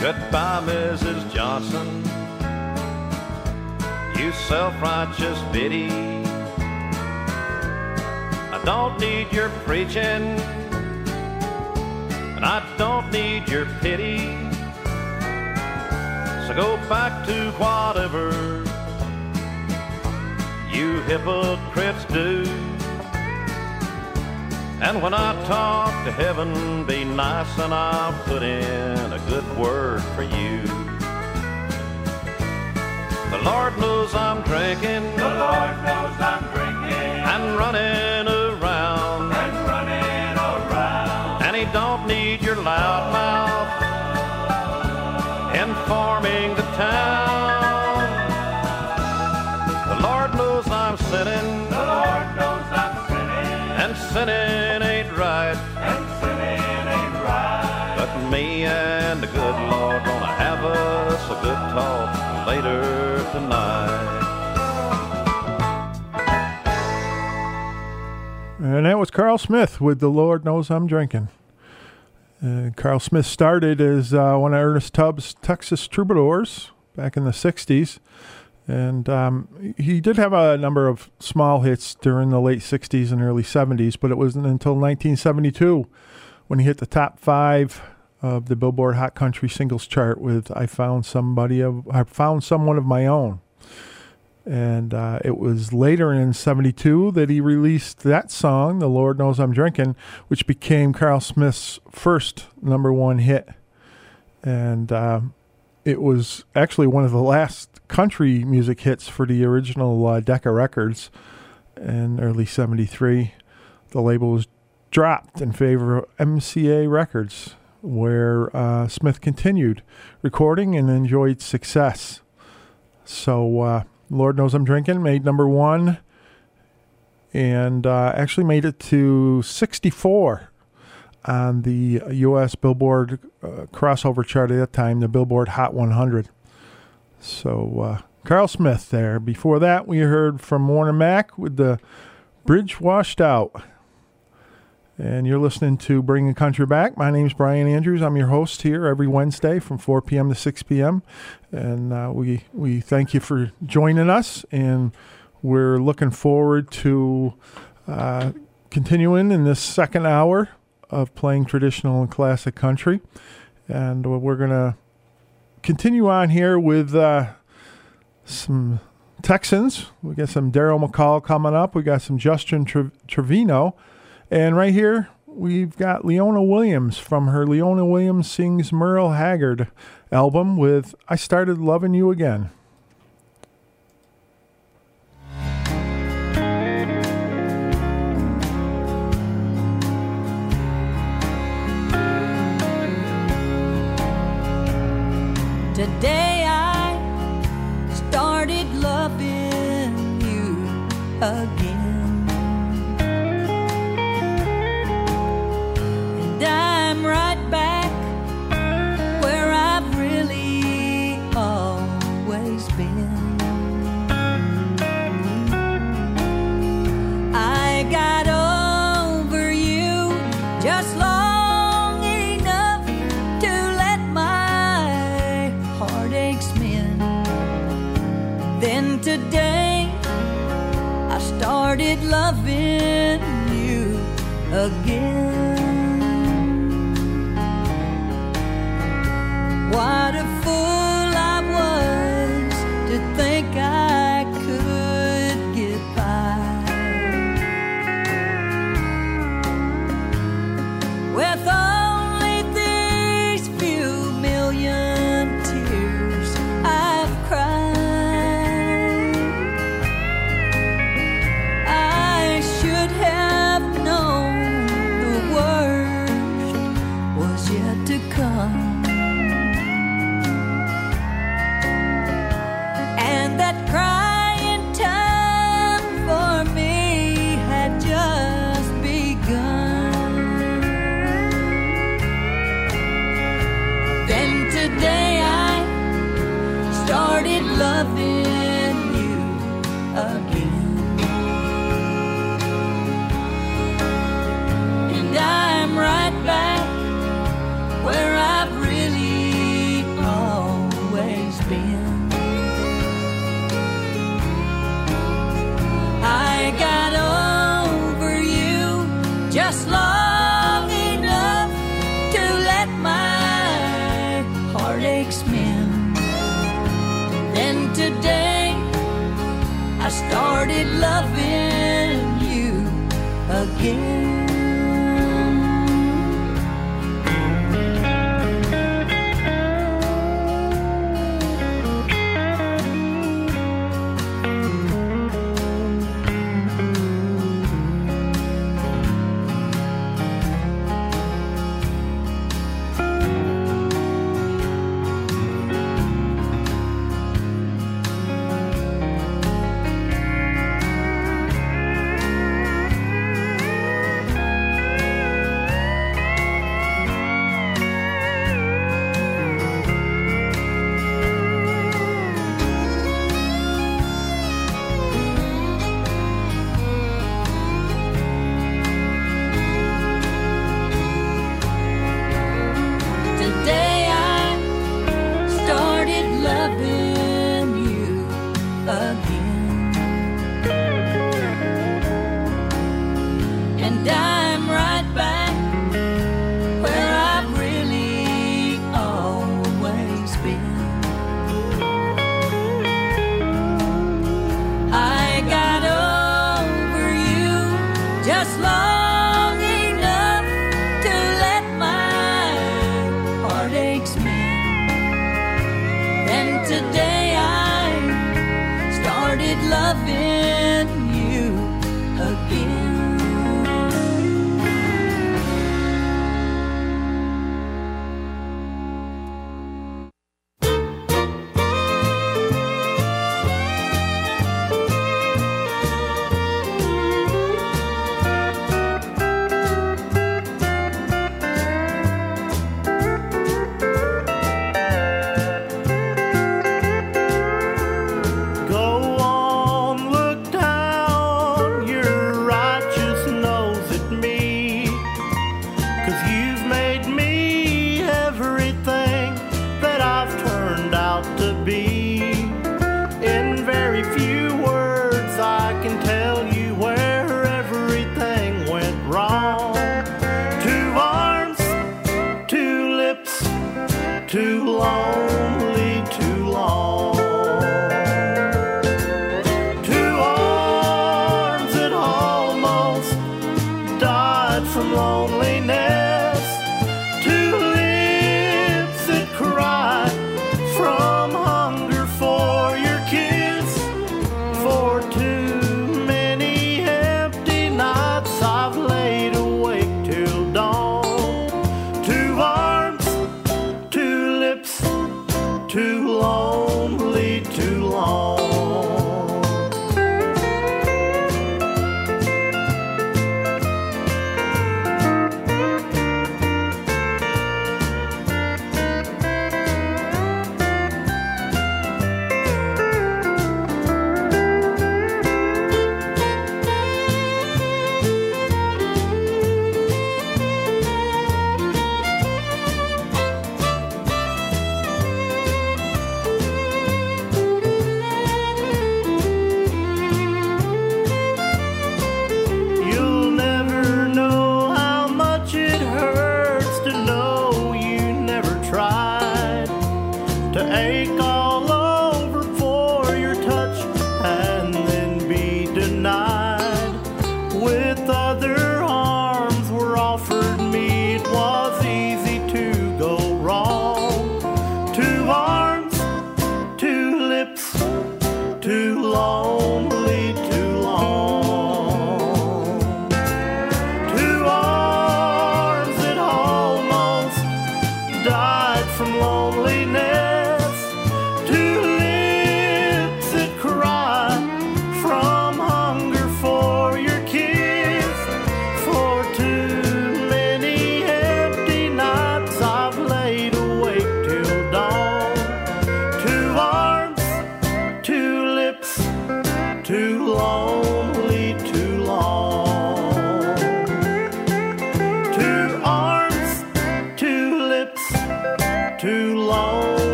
Goodbye, Mrs. Johnson. You self righteous biddy. I don't need your preaching, and I don't need your pity. Go back to whatever you hypocrites do. And when I talk to heaven, be nice and I'll put in a good word for you. The Lord knows I'm drinking. The Lord knows I'm drinking. And running around. And running around. And he don't need your loud mouth sinning. And sinning ain't right. And sinning ain't right. But me and the good Lord gonna have us a good talk later tonight. And that was Cal Smith with The Lord Knows I'm Drinking. Uh, Cal Smith started as uh, one of Ernest Tubbs' Texas Troubadours back in the 60s. And um, he did have a number of small hits during the late 60s and early 70s, but it wasn't until 1972 when he hit the top five of the Billboard Hot Country Singles Chart with "I Found Somebody of I Found Someone of My Own." And uh, it was later in 72 that he released that song, The Lord Knows I'm Drinking, which became Cal Smith's first number one hit. And uh, it was actually one of the last country music hits for the original uh, Decca Records in early 73. The label was dropped in favor of MCA Records, where uh, Smith continued recording and enjoyed success. So, uh, Lord Knows I'm Drinking made number one and uh, actually made it to 64 on the U.S. Billboard uh, crossover chart at that time, the Billboard Hot 100. So, uh, Cal Smith there. Before that, we heard from Warner Mack with the Bridge Washed Out. And you're listening to Bringing Country Back. My name's Brian Andrews. I'm your host here every Wednesday from 4 p.m. to 6 p.m. And uh, we we thank you for joining us, and we're looking forward to uh, continuing in this second hour of playing traditional and classic country. And we're gonna continue on here with uh, some Texans. We got some Darrell McCall coming up. We got some Justin Tre- Trevino. And right here, we've got Leona Williams from her Leona Williams Sings Merle Haggard album with I Started Loving You Again. Today I started loving you again. Started loving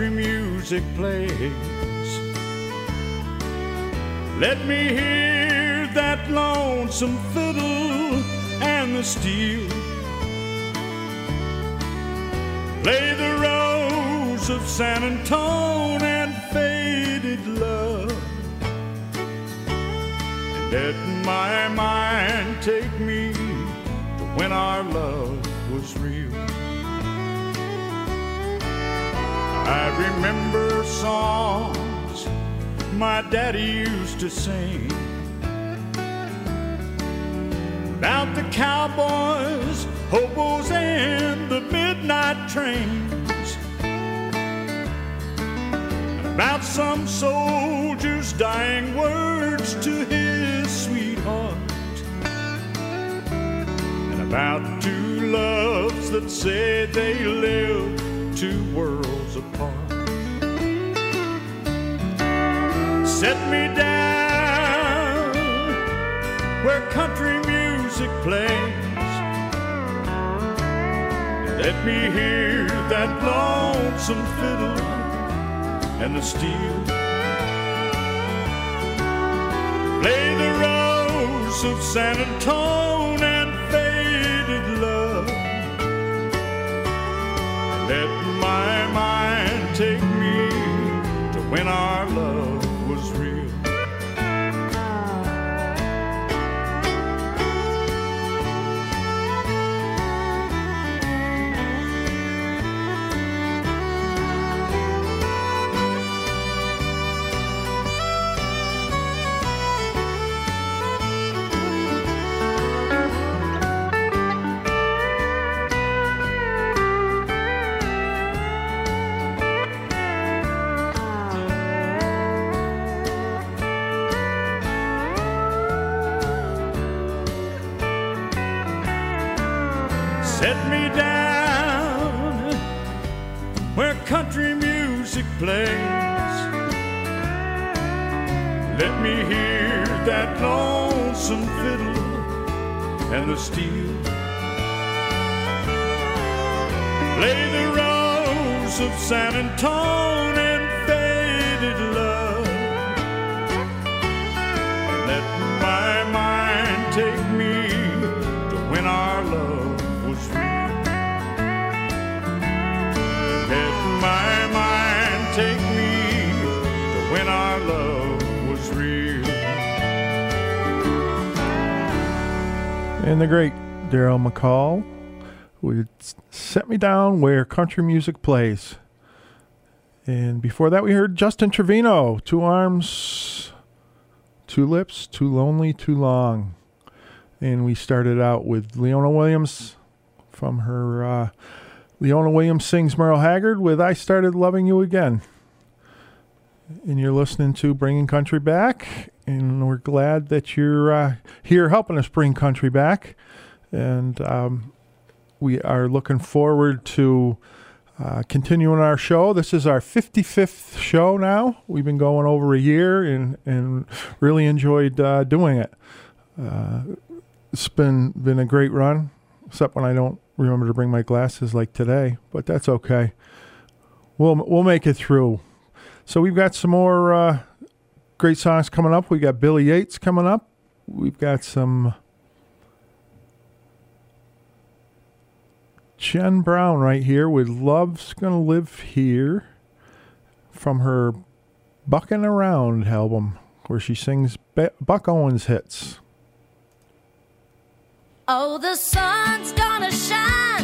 country music plays. Let me hear that lonesome fiddle and the steel. Play the rose of San Antone and faded love. And let my mind take me to when our love was real. I remember songs my daddy used to sing about the cowboys, hobos, and the midnight trains. About some soldier's dying words to his sweetheart. And about two loves that said they lived two worlds Set me down where country music plays. Let me hear that lonesome fiddle and the steel. Play the rose of San Antone and faded love. Let my mind take me to when our Darrell McCall who set me down where country music plays. And before that, we heard Justin Trevino, Two Arms, Two Lips, Too Lonely, Too Long. And we started out with Leona Williams from her uh, Leona Williams Sings Merle Haggard with I Started Loving You Again. And you're listening to Bringing Country Back. And we're glad that you're uh, here helping us bring country back. And um, we are looking forward to uh, continuing our show. This is our 55th show now. We've been going over a year and, and really enjoyed uh, doing it. Uh, it's been been a great run, except when I don't remember to bring my glasses like today, but that's okay. We'll we'll make it through. So we've got some more uh, great songs coming up. We've got Billy Yates coming up. We've got some Jen Brown right here with Love's Gonna Live Here from her Bucking Around album, where she sings Buck Owens hits. Oh, the sun's gonna shine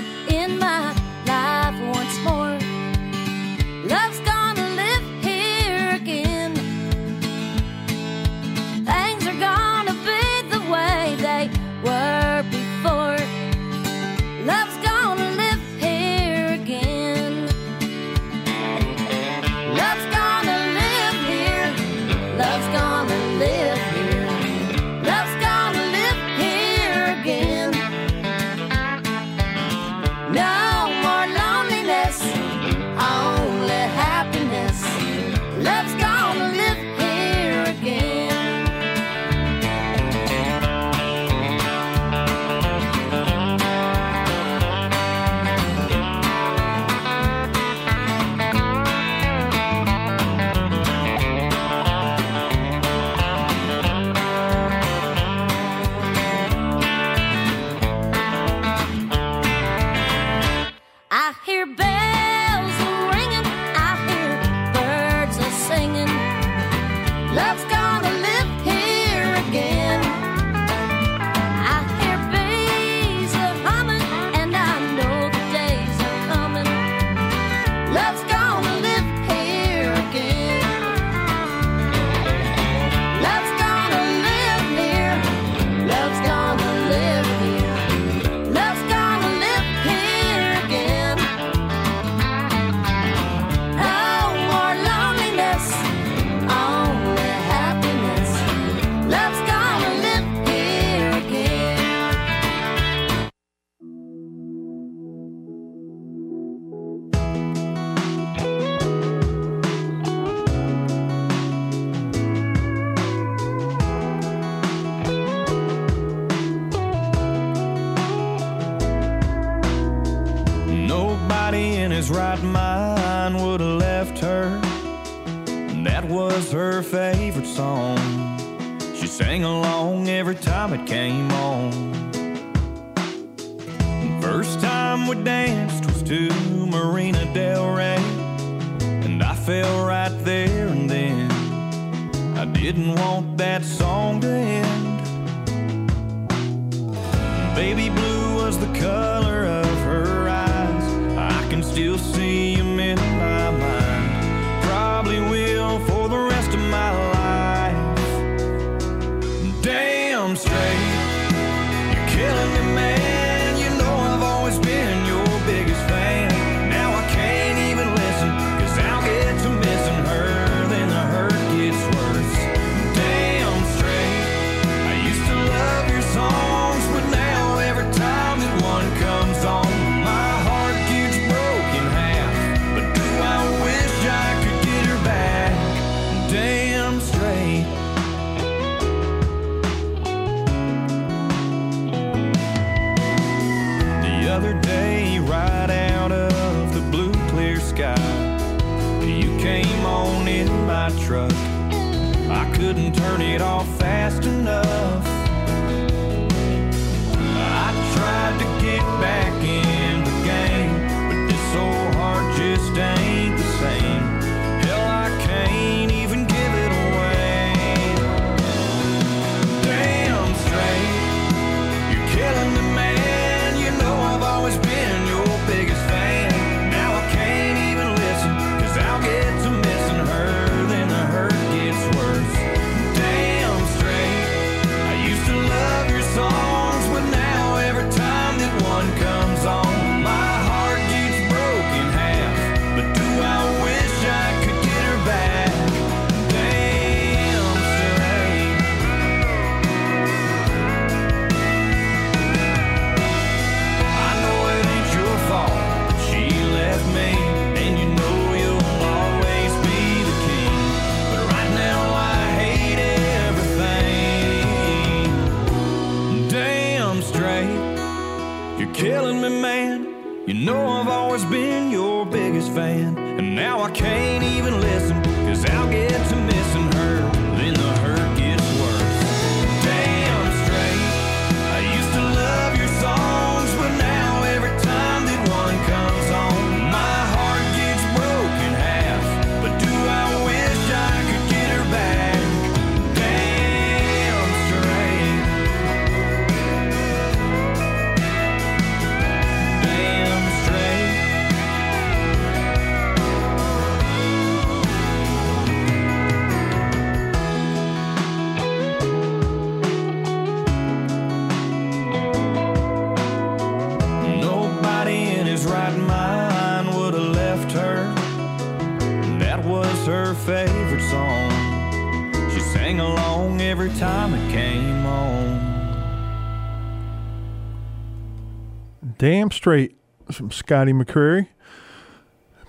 Damn Strait from Scotty McCreery.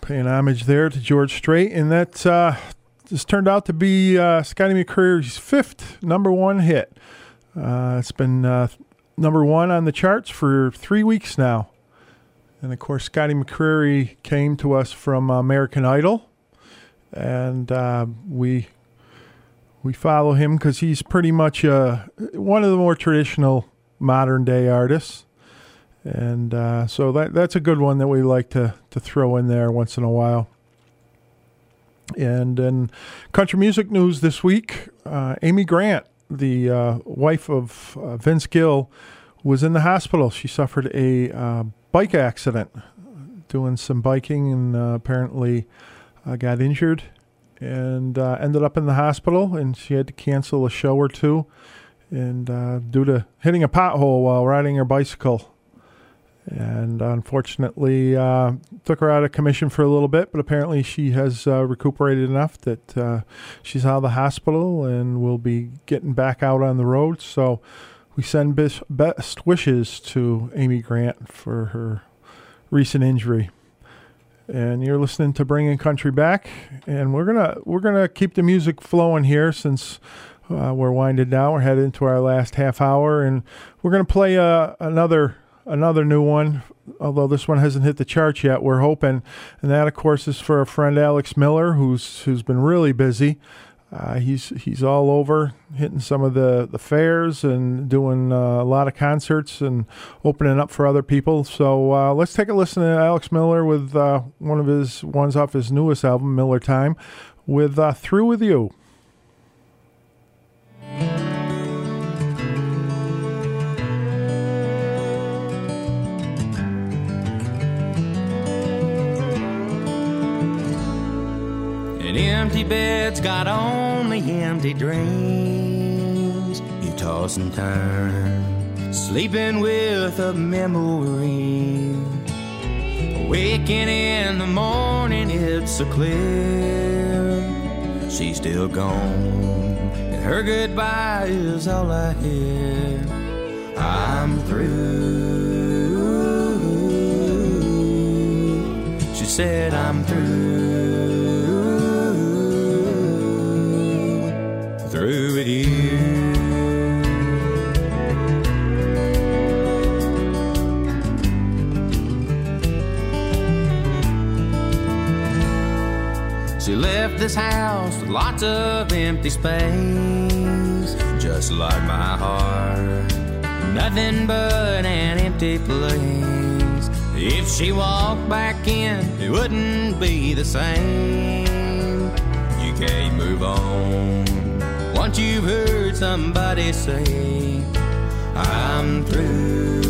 Paying homage there to George Strait. And that uh, just turned out to be uh, Scotty McCreery's fifth number one hit. Uh, it's been uh, number one on the charts for three weeks now. And of course, Scotty McCreery came to us from American Idol. And uh, we we follow him because he's pretty much uh, one of the more traditional modern day artists. And uh, so that that's a good one that we like to, to throw in there once in a while. And in country music news this week, uh, Amy Grant, the uh, wife of uh, Vince Gill, was in the hospital. She suffered a uh, bike accident doing some biking and uh, apparently got injured and ended up in the hospital. And she had to cancel a show or two, and due to hitting a pothole while riding her bicycle. And unfortunately, uh, took her out of commission for a little bit, but apparently she has uh, recuperated enough that uh, she's out of the hospital and will be getting back out on the road. So we send bis- best wishes to Amy Grant for her recent injury. And you're listening to Bringing Country Back, and we're gonna we're gonna keep the music flowing here since uh, we're winded down. We're headed into our last half hour, and we're gonna play uh, another another new one. Although this one hasn't hit the charts yet, we're hoping, and that of course is for our friend Alex Miller, who's who's been really busy. Uh, he's he's all over, hitting some of the, the fairs and doing uh, a lot of concerts and opening up for other people. So uh, let's take a listen to Alex Miller with uh, one of his ones off his newest album, Miller Time, with uh, "Through with You." Empty bed's got only empty dreams. You toss and turn, sleeping with a memory. Waking in the morning, it's so clear. She's still gone, and her goodbye is all I hear. I'm through. She said, I'm through. through This house with lots of empty space, just like my heart. Nothing but an empty place. If she walked back in, it wouldn't be the same. You can't move on once you've heard somebody say, I'm through.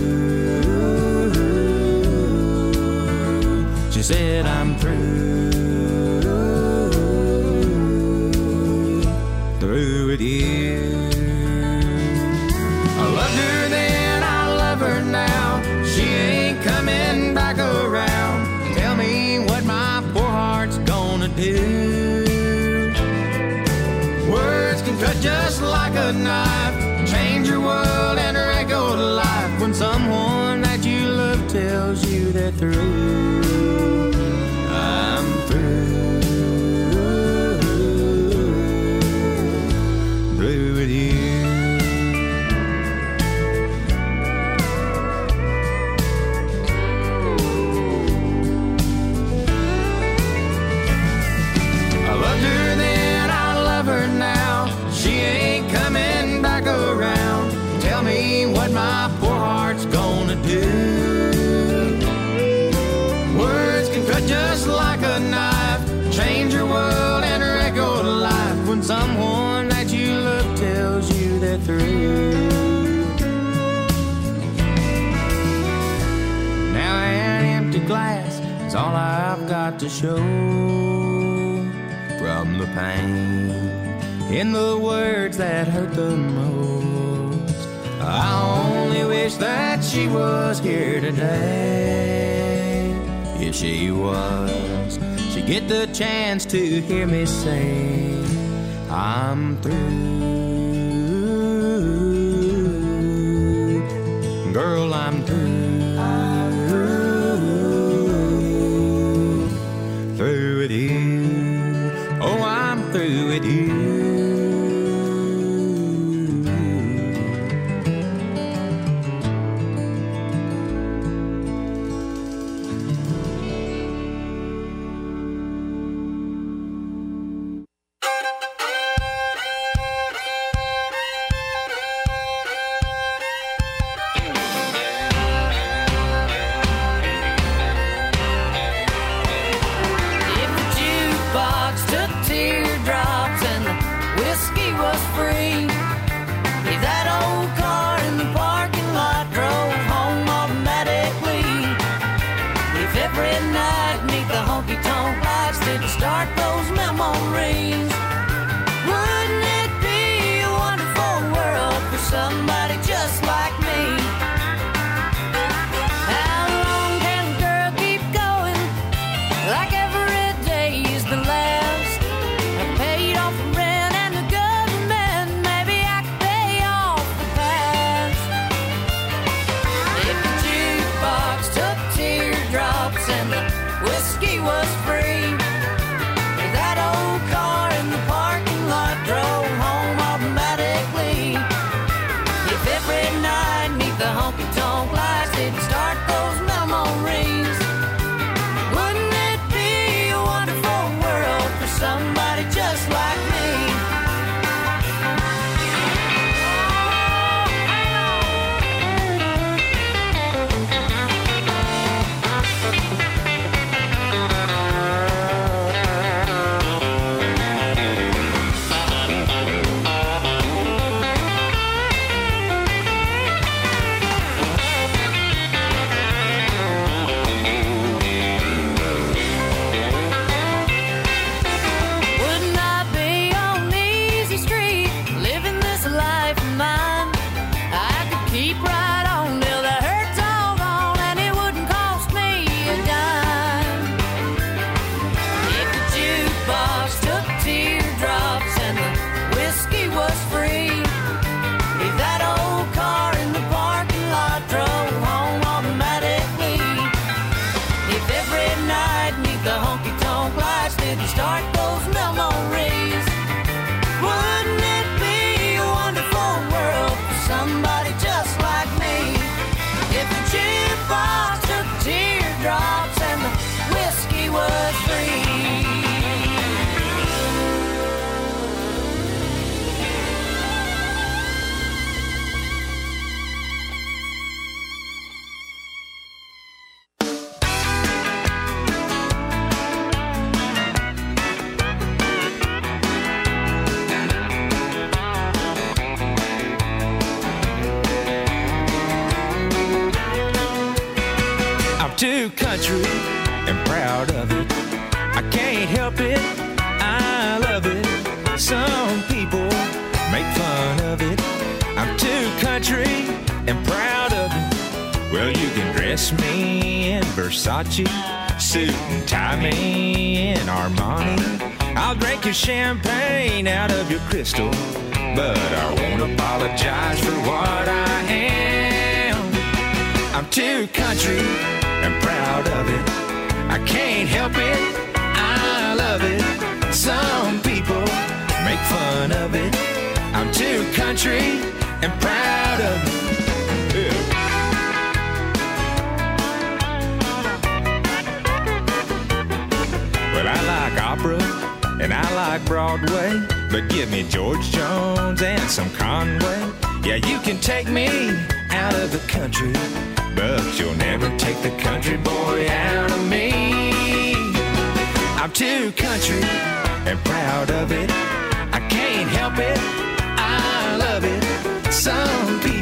She said, I'm. Through knife, change your world I've to show from the pain in the words that hurt the most. I only wish that she was here today. If she was, she'd get the chance to hear me say, I'm through. But give me George Jones and some Conway. Yeah, you can take me out of the country, but you'll never take the country boy out of me. I'm too country and proud of it. I can't help it, I love it. Some people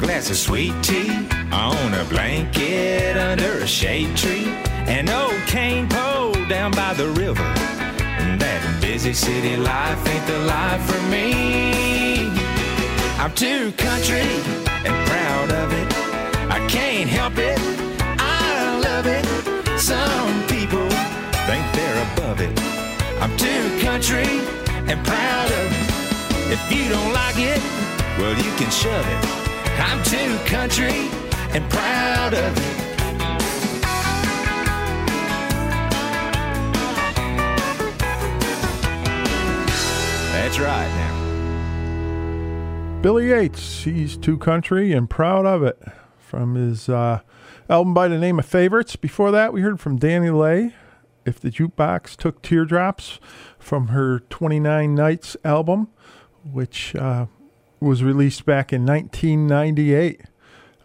glass of sweet tea, on a blanket under a shade tree, an old cane pole down by the river. That busy city life ain't the life for me. I'm too country and proud of it. I can't help it. I love it. Some people think they're above it. I'm too country and proud of it. If you don't like it, well, you can shove it. I'm too country and proud of it. That's right now. Billy Yates, he's too country and proud of it from his uh, album by the name of Favorites. Before that, we heard from Danni Leigh, If the Jukebox Took Teardrops, from her 29 Nights album, which uh, was released back in 1998.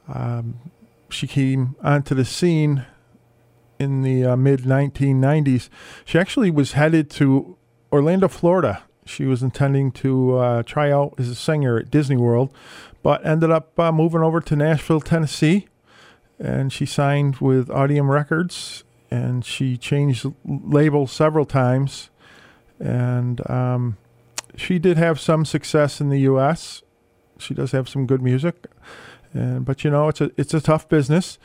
Um, she came onto the scene in the uh, mid 1990s. She actually was headed to Orlando, Florida. She was intending to uh, try out as a singer at Disney World, but ended up uh, moving over to Nashville, Tennessee. And she signed with Audium Records, and she changed labels several times. And um, she did have some success in the U.S. She does have some good music, and but you know it's a it's a tough business.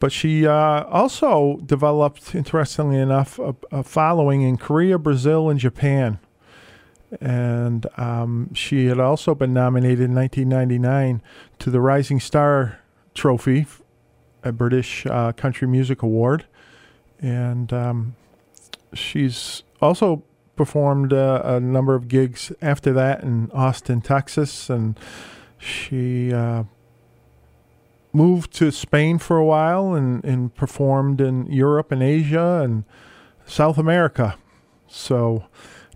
But she uh, also developed, interestingly enough, a, a following in Korea, Brazil, and Japan. And um, she had also been nominated in 1999 to the Rising Star Trophy, a British uh, Country Music Award. And um, she's also performed uh, a number of gigs after that in Austin, Texas. And she uh, moved to Spain for a while and, and performed in Europe and Asia and South America. So,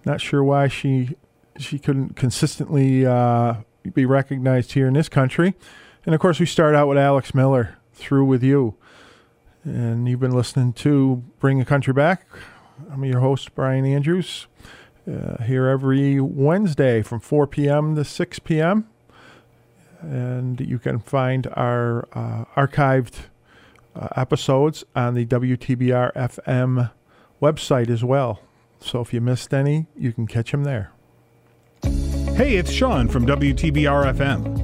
not sure why she she couldn't consistently uh, be recognized here in this country. And of course, we start out with Alex Miller, "Through with You," and you've been listening to Bring the Country Back. I'm your host, Brian Andrews, uh, here every Wednesday from 4 p.m. to 6 p.m and you can find our uh, archived uh, episodes on the WTBR FM website as well. So if you missed any, you can catch them there. Hey, it's Sean from WTBR FM.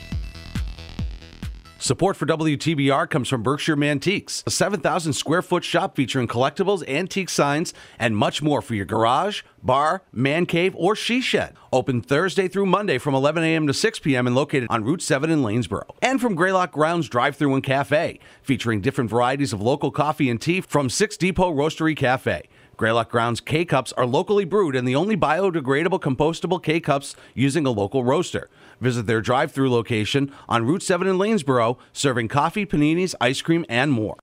Support for WTBR comes from Berkshire Mantiques, a 7,000 square foot shop featuring collectibles, antique signs, and much more for your garage, bar, man cave, or she shed. Open Thursday through Monday from 11 a.m. to 6 p.m. and located on Route 7 in Lanesboro. And from Greylock Grounds Drive Through and Cafe, featuring different varieties of local coffee and tea from Six Depot Roastery Cafe. Greylock Grounds K Cups are locally brewed and the only biodegradable compostable K Cups using a local roaster. Visit their drive through location on Route 7 in Lanesboro, serving coffee, paninis, ice cream, and more.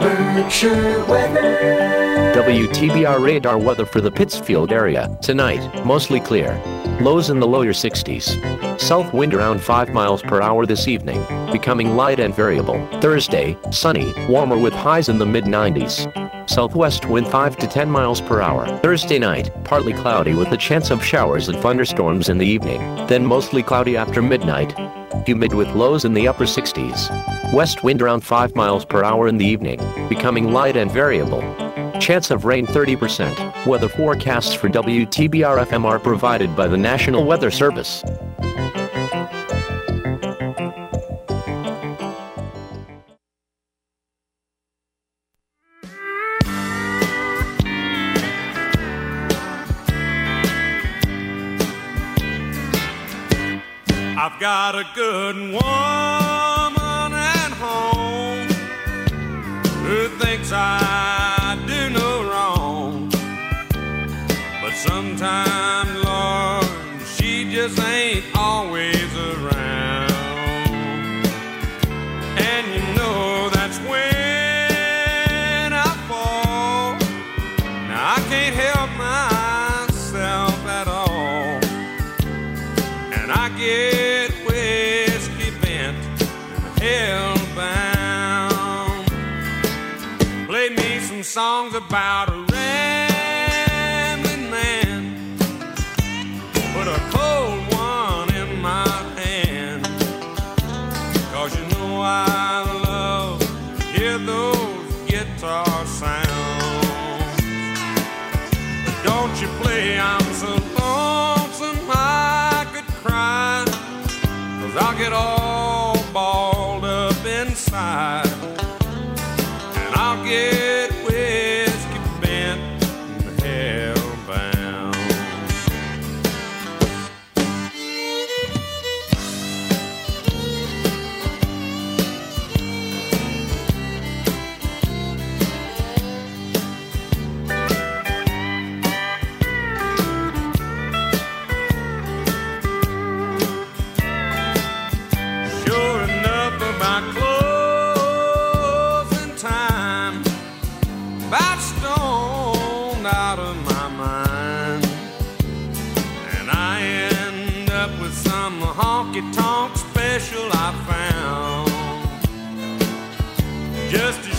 Berkshire weather. WTBR radar weather for the Pittsfield area. Tonight, mostly clear. Lows in the lower 60s. South wind around 5 miles per hour this evening, becoming light and variable. Thursday, sunny, warmer with highs in the mid 90s. Southwest wind 5 to 10 miles per hour. Thursday night, partly cloudy with a chance of showers and thunderstorms in the evening. Then mostly cloudy after midnight. Humid with lows in the upper 60s. West wind around 5 miles per hour in the evening, becoming light and variable. Chance of rain 30%. Weather forecasts for WTBR FM are provided by the National Weather Service. I've got a good woman songs about a rambling man. Put a cold one in my hand. Cause you know I love to hear those guitar sounds. But don't you play, I'm so lonesome I could cry. Cause I'll get all balled up inside. And I'll get honky special I found. Just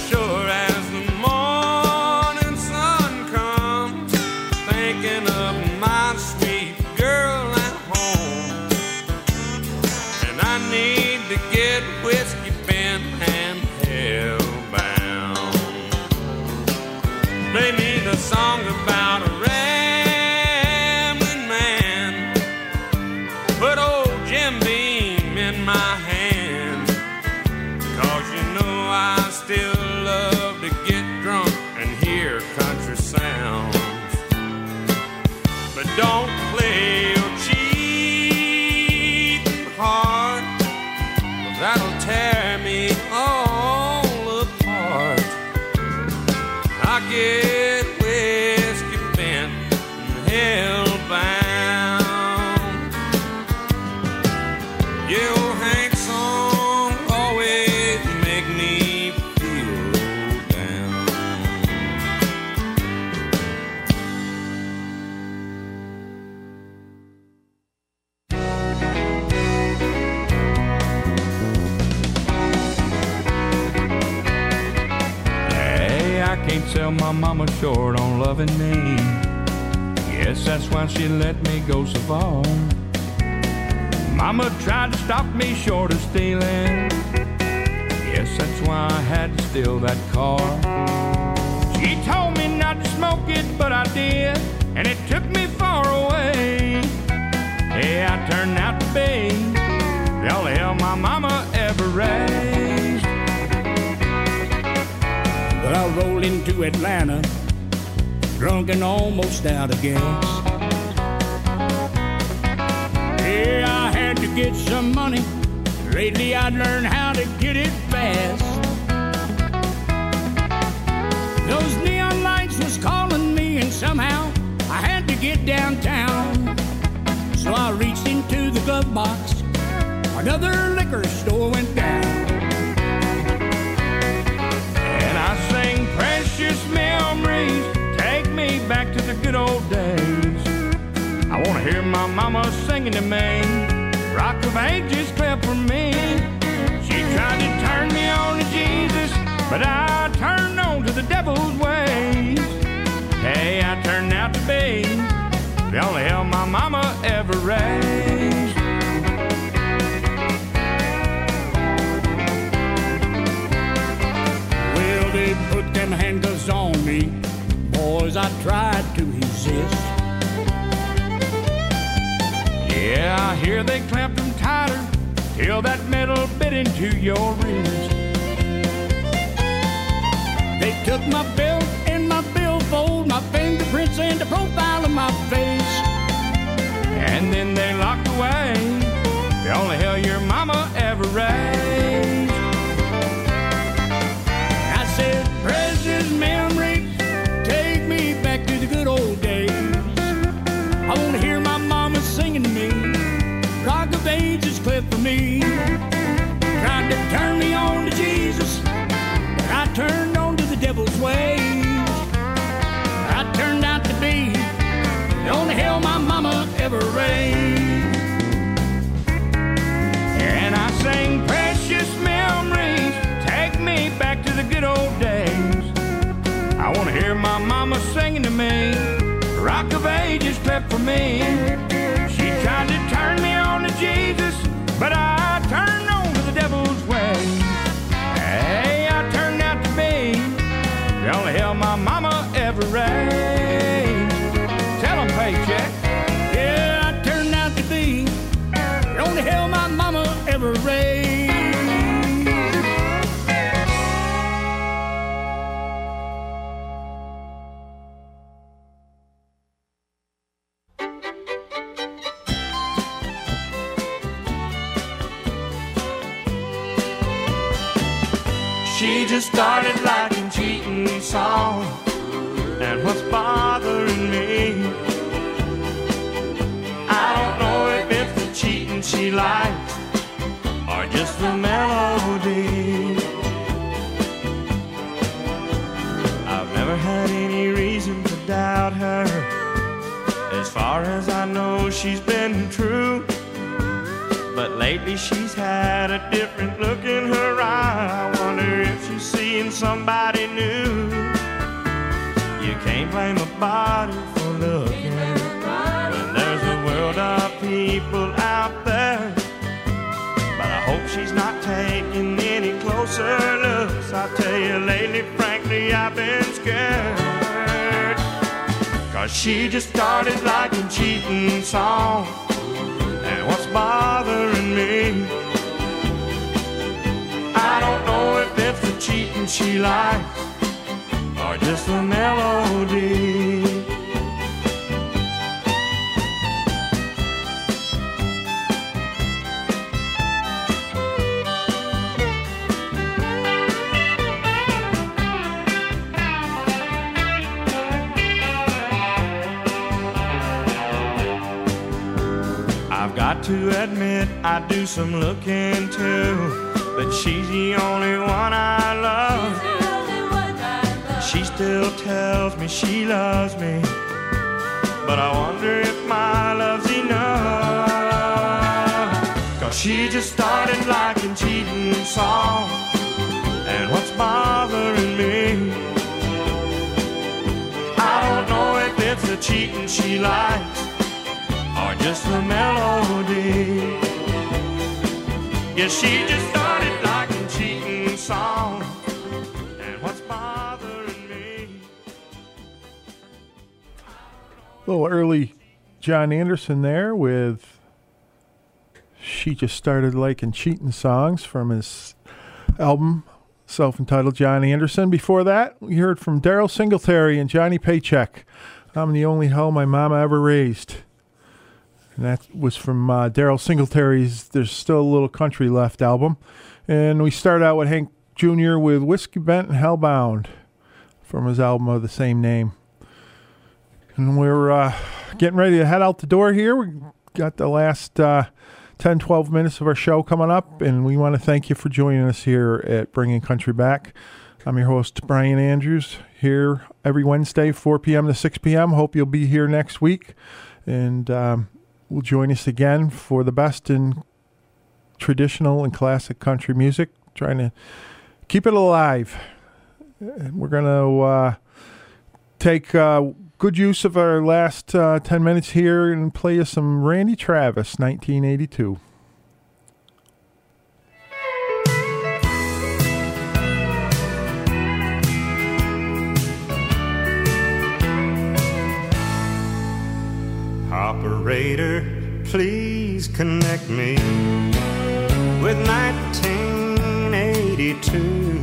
short on loving me. Guess that's why she let me go so far. Mama tried to stop me short of stealing. Guess that's why I had to steal that car. She told me not to smoke it, but I did, and it took me far away. Hey, I turned out to be the only hell my mama ever raised. But I rolled into Atlanta, drunk and almost out of gas. Yeah, I had to get some money. Lately, I learned how to get it fast. Those neon lights was calling me, and somehow I had to get downtown. So I reached into the glove box. Another liquor store went down. And I sing precious memories, back to the good old days. I wanna hear my mama singing to me, Rock of Ages clap for me. She tried to turn me on to Jesus, but I turned on to the devil's ways. Hey, I turned out to be the only hell my mama ever raised. Boys, I tried to resist. Yeah, I hear they clamped them tighter till that metal bit into your wrist. They took my belt and my billfold, my fingerprints and the profile of my face. And then they locked away the only hell your mama ever raised. Me. Tried to turn me on to Jesus, but I turned on to the devil's ways. I turned out to be the only hell my mama ever raised. And I sing precious memories, take me back to the good old days. I want to hear my mama singing to me. Rock of ages clap for me. She tried to turn me on to Jesus, but I she likes or just the melody. I've never had any reason to doubt her. As far as I know, she's been true. But lately she's had a different look in her eye. I wonder if she's seeing somebody new. You can't blame a body for looking when there's a world of people she's not taking any closer looks. I tell you lately, frankly, I've been scared. Cause she just started liking cheating songs and what's bothering me. I don't know if it's the cheating she likes or just the melody. To admit I do some looking too, but she's the only one I love. She still tells me she loves me, but I wonder if my love's enough. Cause she just started liking cheating songs, and what's bothering me? I don't know if it's the cheating she likes just the melody. Yeah, she just started liking cheating songs, and what's bothering me? A little early John Anderson there with She Just Started Liking Cheating Songs from his album self entitled John Anderson. Before that, we heard from Daryle Singletary and Johnny Paycheck. I'm the only hell my mama ever raised. And that was from uh, Daryle Singletary's There's Still a Little Country Left album. And we start out with Hank Jr. with Whiskey Bent and Hellbound from his album of the same name. And we're uh, getting ready to head out the door here. We got the last uh, 10, 12 minutes of our show coming up, and we want to thank you for joining us here at Bringing Country Back. I'm your host, Brian Andrews, here every Wednesday, 4 p.m. to 6 p.m. Hope you'll be here next week, and um, will join us again for the best in traditional and classic country music, trying to keep it alive. We're going to uh, take uh, good use of our last uh, 10 minutes here and play you some Randy Travis, 1982. Operator, please connect me with 1982.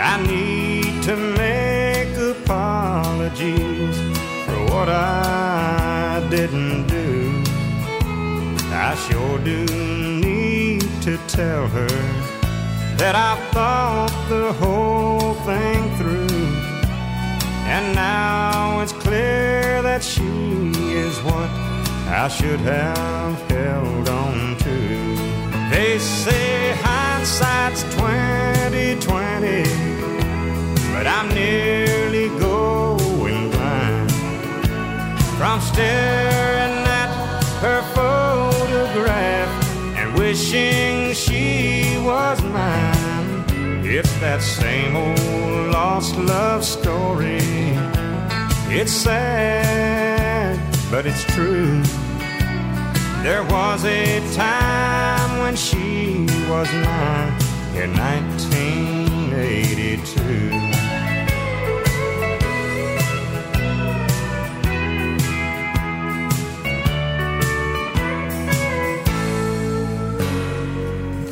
I need to make apologies for what I didn't do. I sure do need to tell her that I thought the whole thing through. And now it's clear that she is what I should have held on to. They say hindsight's 2020, but I'm nearly going blind from staring at her photograph and wishing she was mine. It's that same old lost love story. It's sad, but it's true. There was a time when she was mine in 1982.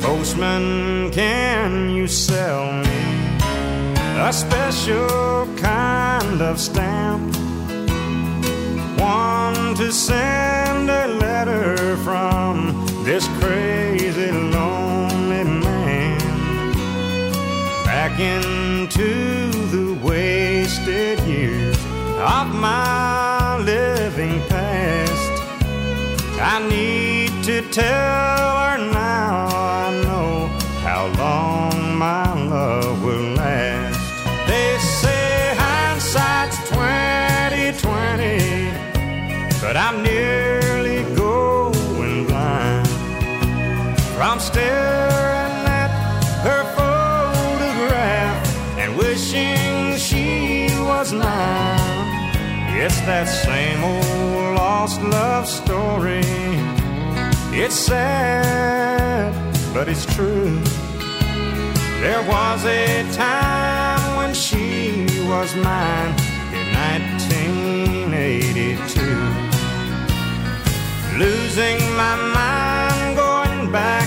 Postman, can you sell me a special kind of stamp? One to send a letter from this crazy lonely man back into the wasted years of my living past. I need to tell her now my love will last. They say hindsight's 2020, but I'm nearly going blind from staring at her photograph and wishing she was mine. It's that same old lost love story. It's sad, but it's true. There was a time when she was mine in 1982. Losing my mind, going back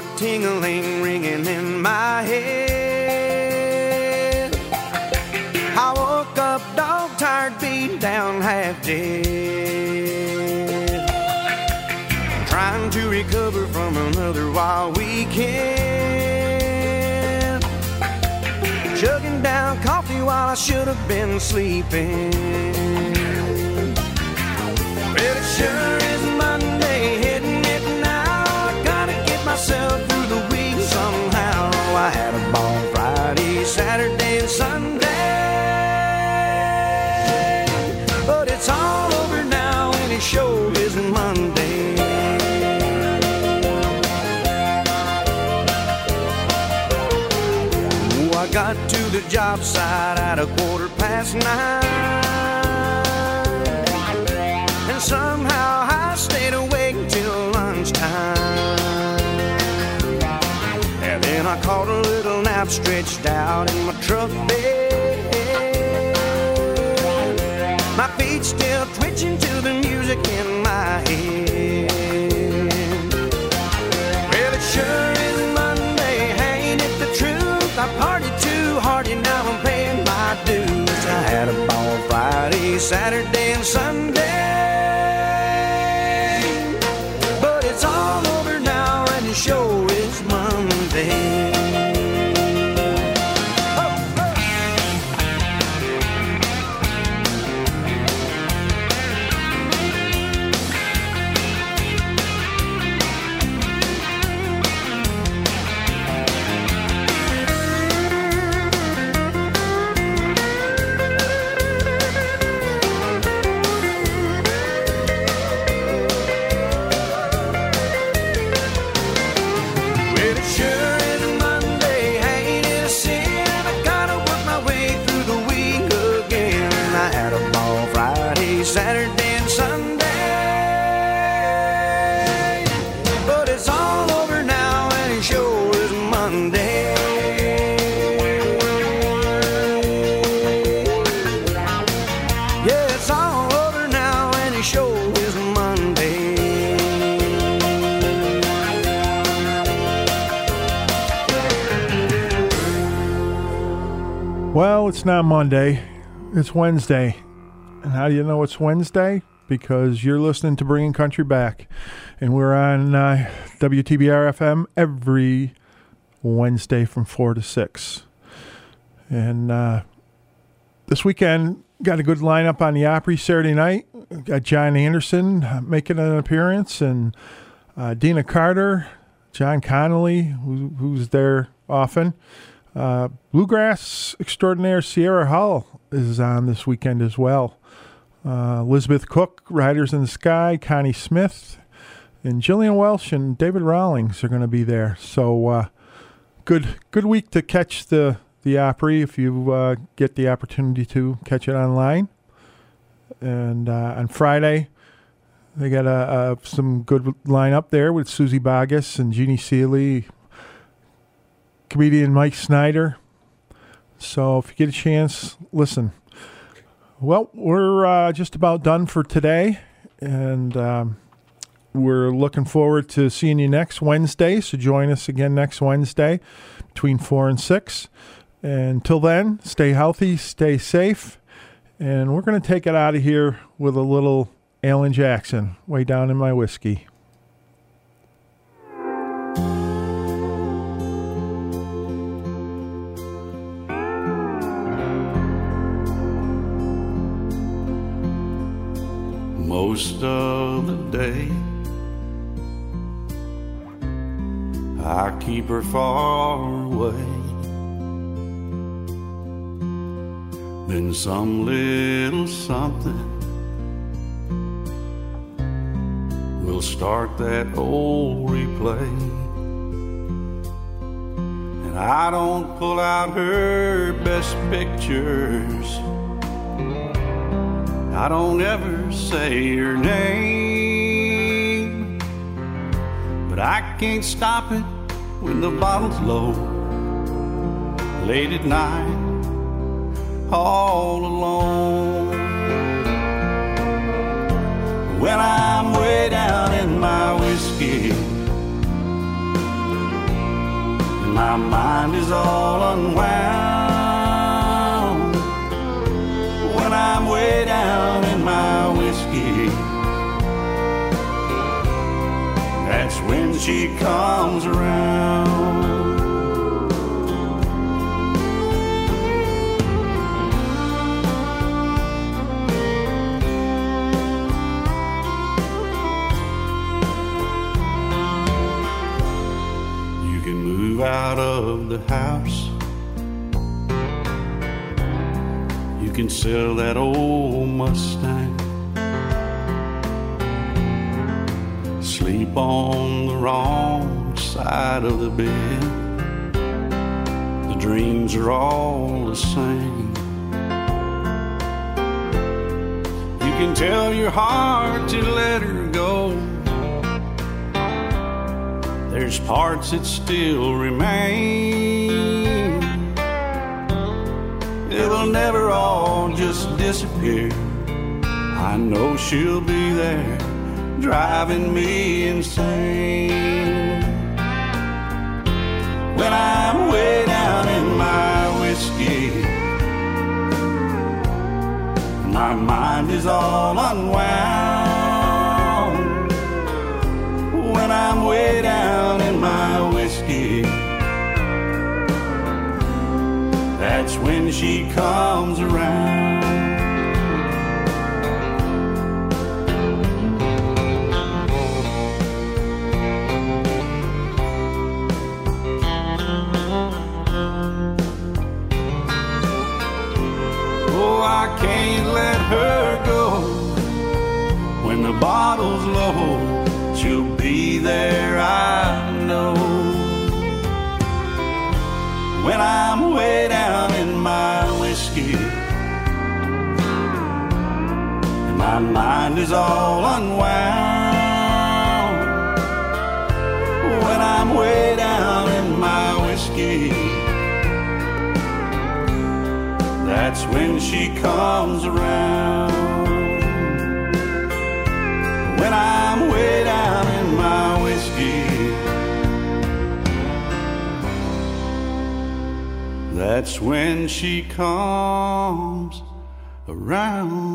clock tingling ringing in my head. I woke up dog tired, beat down, half dead. Trying to recover from another wild weekend. Chugging down coffee while I should have been sleeping. Well, it sure job site at a quarter past nine. And somehow I stayed awake till lunchtime. And then I caught a little nap stretched out in my truck bed. My feet still twitching to the music in my head. Saturday, and Sunday. It's not Monday. It's Wednesday. And how do you know it's Wednesday? Because you're listening to Bringing Country Back. And we're on uh, WTBR FM every Wednesday from 4 to 6. And uh, this weekend, got a good lineup on the Opry Saturday night. Got John Anderson uh, making an appearance, and uh, Deana Carter, John Conlee, who, who's there often. Uh, Bluegrass extraordinaire Sierra Hull is on this weekend as well. Uh, Elizabeth Cook, Riders in the Sky, Connie Smith, and Gillian Welch and David Rawlings are going to be there. So uh, good, good week to catch the the Opry if you uh, get the opportunity to catch it online. And uh, on Friday, they got a, a some good lineup there with Suzy Bogguss and Jeannie Seely, comedian Mike Snyder. So if you get a chance, listen. Well, we're uh, just about done for today, and um, we're looking forward to seeing you next Wednesday. So join us again next Wednesday between four and six. And until then, stay healthy, stay safe, and we're going to take it out of here with a little Alan Jackson, way down in my whiskey. Most of the day. I keep her far away. Then some little something will start that old replay. And I don't pull out her best pictures. I don't ever say your name, but I can't stop it when the bottle's low. Late at night, all alone. When I'm way down in my whiskey, My mind is all unwound I'm way down in my whiskey. That's when she comes around. You can move out of the house. Can sell that old Mustang. Sleep on the wrong side of the bed. The dreams are all the same. You can tell your heart to let her go. There's parts that still remain. It will never all just disappear. I know she'll be there driving me insane. When I'm way down in my whiskey, my mind is all unwound. When I'm way down that's when she comes around. Oh, I can't let her go. When the bottle's low, she'll be there, I When I'm way down in my whiskey, and my mind is all unwound. When I'm way down in my whiskey. That's when she comes around. When I'm way down That's when she comes around.